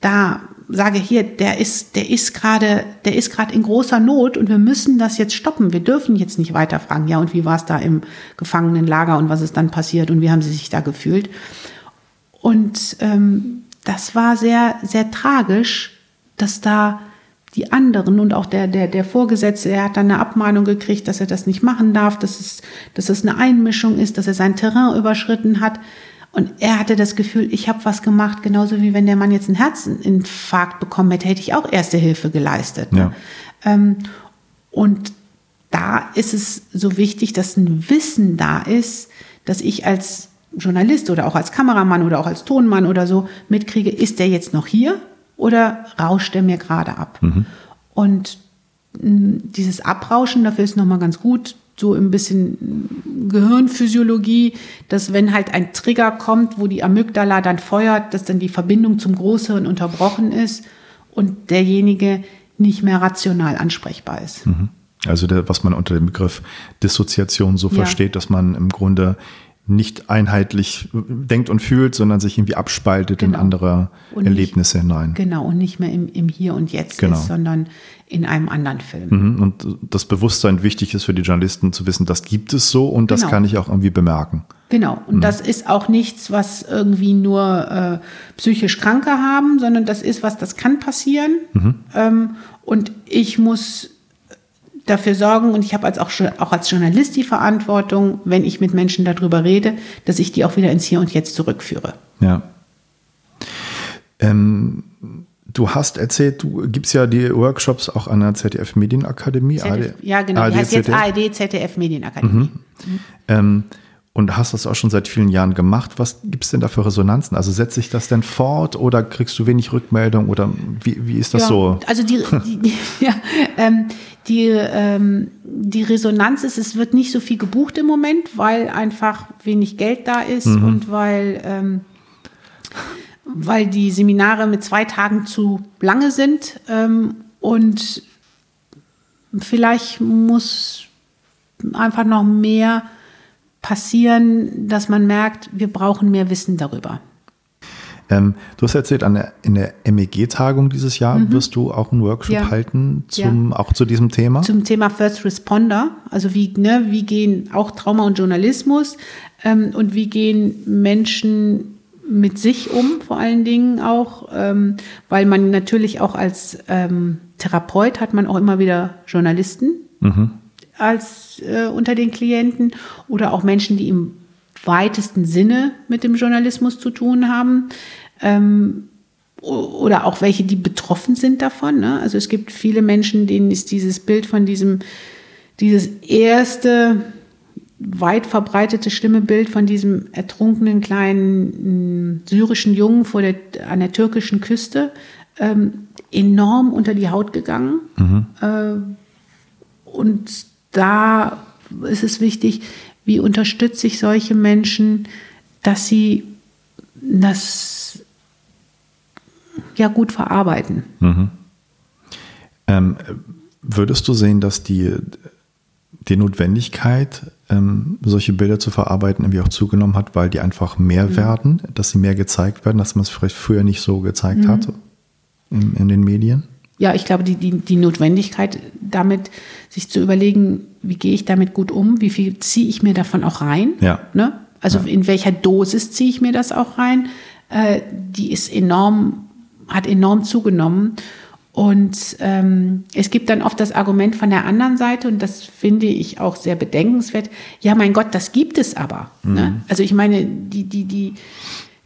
da sage hier, der ist, der ist gerade, der ist gerade in großer Not und wir müssen das jetzt stoppen. Wir dürfen jetzt nicht weiter fragen, ja, und wie war es da im Gefangenenlager und was ist dann passiert und wie haben sie sich da gefühlt? Und ähm, das war sehr, sehr tragisch, dass da die anderen und auch der, der, der Vorgesetzte, er hat dann eine Abmahnung gekriegt, dass er das nicht machen darf, dass es, dass es eine Einmischung ist, dass er sein Terrain überschritten hat. Und er hatte das Gefühl, ich habe was gemacht, genauso wie wenn der Mann jetzt einen Herzinfarkt bekommen hätte, hätte ich auch erste Hilfe geleistet. Ja. Ähm, und da ist es so wichtig, dass ein Wissen da ist, dass ich als Journalist oder auch als Kameramann oder auch als Tonmann oder so mitkriege, ist der jetzt noch hier oder rauscht er mir gerade ab? Mhm. Und mh, dieses Abrauschen, dafür ist nochmal ganz gut, so ein bisschen Gehirnphysiologie, dass wenn halt ein Trigger kommt, wo die Amygdala dann feuert, dass dann die Verbindung zum Großhirn unterbrochen ist und derjenige nicht mehr rational ansprechbar ist. Mhm. Also der, was man unter dem Begriff Dissoziation so ja. versteht, dass man im Grunde nicht einheitlich denkt und fühlt, sondern sich irgendwie abspaltet genau. in andere und Erlebnisse nicht, hinein. Genau, und nicht mehr im, im Hier und Jetzt genau. ist, sondern in einem anderen Film. Mhm, und das Bewusstsein wichtig ist für die Journalisten zu wissen, das gibt es so und das genau. kann ich auch irgendwie bemerken. Genau, und mhm. das ist auch nichts, was irgendwie nur äh, psychisch Kranke haben, sondern das ist was, das kann passieren. Mhm. Ähm, und ich muss dafür sorgen und ich habe als auch, auch als Journalist die Verantwortung, wenn ich mit Menschen darüber rede, dass ich die auch wieder ins Hier und Jetzt zurückführe. Ja. Ähm, du hast erzählt, du gibst ja die Workshops auch an der ZDF Medienakademie. ZDF, ja, genau, ARD, die heißt ZDF. jetzt ARD ZDF Medienakademie. Mhm. Mhm. Ähm, und hast das auch schon seit vielen Jahren gemacht. Was gibt es denn da für Resonanzen? Also setzt sich das denn fort oder kriegst du wenig Rückmeldung oder wie, wie ist das ja, so? Also die, die, die ja, ähm, die, ähm, die Resonanz ist, es wird nicht so viel gebucht im Moment, weil einfach wenig Geld da ist mhm. und weil, ähm, weil die Seminare mit zwei Tagen zu lange sind. Ähm, und vielleicht muss einfach noch mehr passieren, dass man merkt, wir brauchen mehr Wissen darüber. Ähm, du hast erzählt, an der, in der MEG-Tagung dieses Jahr mhm. wirst du auch einen Workshop ja. halten, zum, ja. auch zu diesem Thema? Zum Thema First Responder. Also wie, ne, wie gehen auch Trauma und Journalismus ähm, und wie gehen Menschen mit sich um, vor allen Dingen auch, ähm, weil man natürlich auch als ähm, Therapeut hat man auch immer wieder Journalisten. Mhm als äh, unter den Klienten oder auch Menschen, die im weitesten Sinne mit dem Journalismus zu tun haben. Ähm, oder auch welche, die betroffen sind davon. Ne? Also es gibt viele Menschen, denen ist dieses Bild von diesem, dieses erste weit verbreitete schlimme Bild von diesem ertrunkenen kleinen mm, syrischen Jungen vor der, an der türkischen Küste ähm, enorm unter die Haut gegangen. Mhm. Äh, und da ist es wichtig, wie unterstütze ich solche Menschen, dass sie das ja gut verarbeiten. Mhm. Ähm, würdest du sehen, dass die, die Notwendigkeit, ähm, solche Bilder zu verarbeiten, irgendwie auch zugenommen hat, weil die einfach mehr mhm. werden, dass sie mehr gezeigt werden, dass man es vielleicht früher nicht so gezeigt mhm. hat in, in den Medien? Ja, ich glaube, die, die, die Notwendigkeit, damit sich zu überlegen, wie gehe ich damit gut um, wie viel ziehe ich mir davon auch rein, ja. ne? also ja. in welcher Dosis ziehe ich mir das auch rein, äh, die ist enorm, hat enorm zugenommen. Und ähm, es gibt dann oft das Argument von der anderen Seite, und das finde ich auch sehr bedenkenswert, ja, mein Gott, das gibt es aber. Ne? Mhm. Ne? Also ich meine, die, die, die,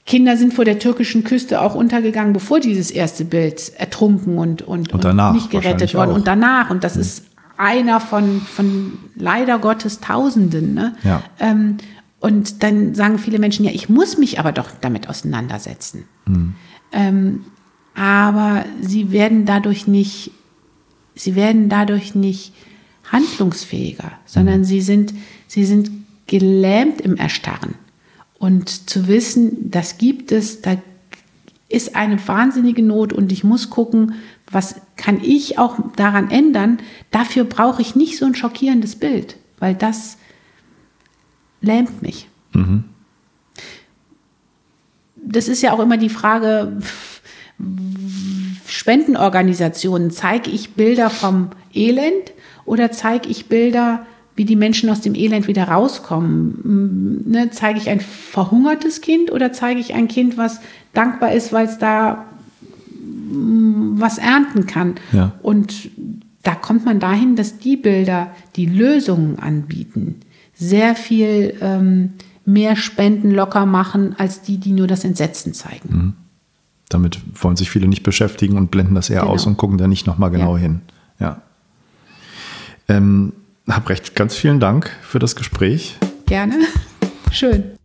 Kinder sind vor der türkischen Küste auch untergegangen, bevor dieses erste Bild ertrunken und, und, und, danach nicht gerettet worden. Auch. Und danach. Und das mhm. ist einer von, von leider Gottes Tausenden. Ne? Ja. Ähm, und dann sagen viele Menschen, ja, ich muss mich aber doch damit auseinandersetzen. Mhm. Ähm, aber sie werden dadurch nicht, sie werden dadurch nicht handlungsfähiger, sondern mhm. sie sind, sie sind gelähmt im Erstarren. Und zu wissen, das gibt es, da ist eine wahnsinnige Not und ich muss gucken, was kann ich auch daran ändern. Dafür brauche ich nicht so ein schockierendes Bild, weil das lähmt mich. Mhm. Das ist ja auch immer die Frage, Spendenorganisationen, zeige ich Bilder vom Elend oder zeige ich Bilder wie die Menschen aus dem Elend wieder rauskommen. Ne, zeige ich ein verhungertes Kind oder zeige ich ein Kind, was dankbar ist, weil es da mm, was ernten kann? Ja. Und da kommt man dahin, dass die Bilder, die Lösungen anbieten, sehr viel ähm, mehr Spenden locker machen, als die, die nur das Entsetzen zeigen. Mhm. Damit wollen sich viele nicht beschäftigen und blenden das eher genau. aus und gucken da nicht nochmal genau ja. hin. Ja. Ähm, hab recht. Ganz vielen Dank für das Gespräch. Gerne. Schön.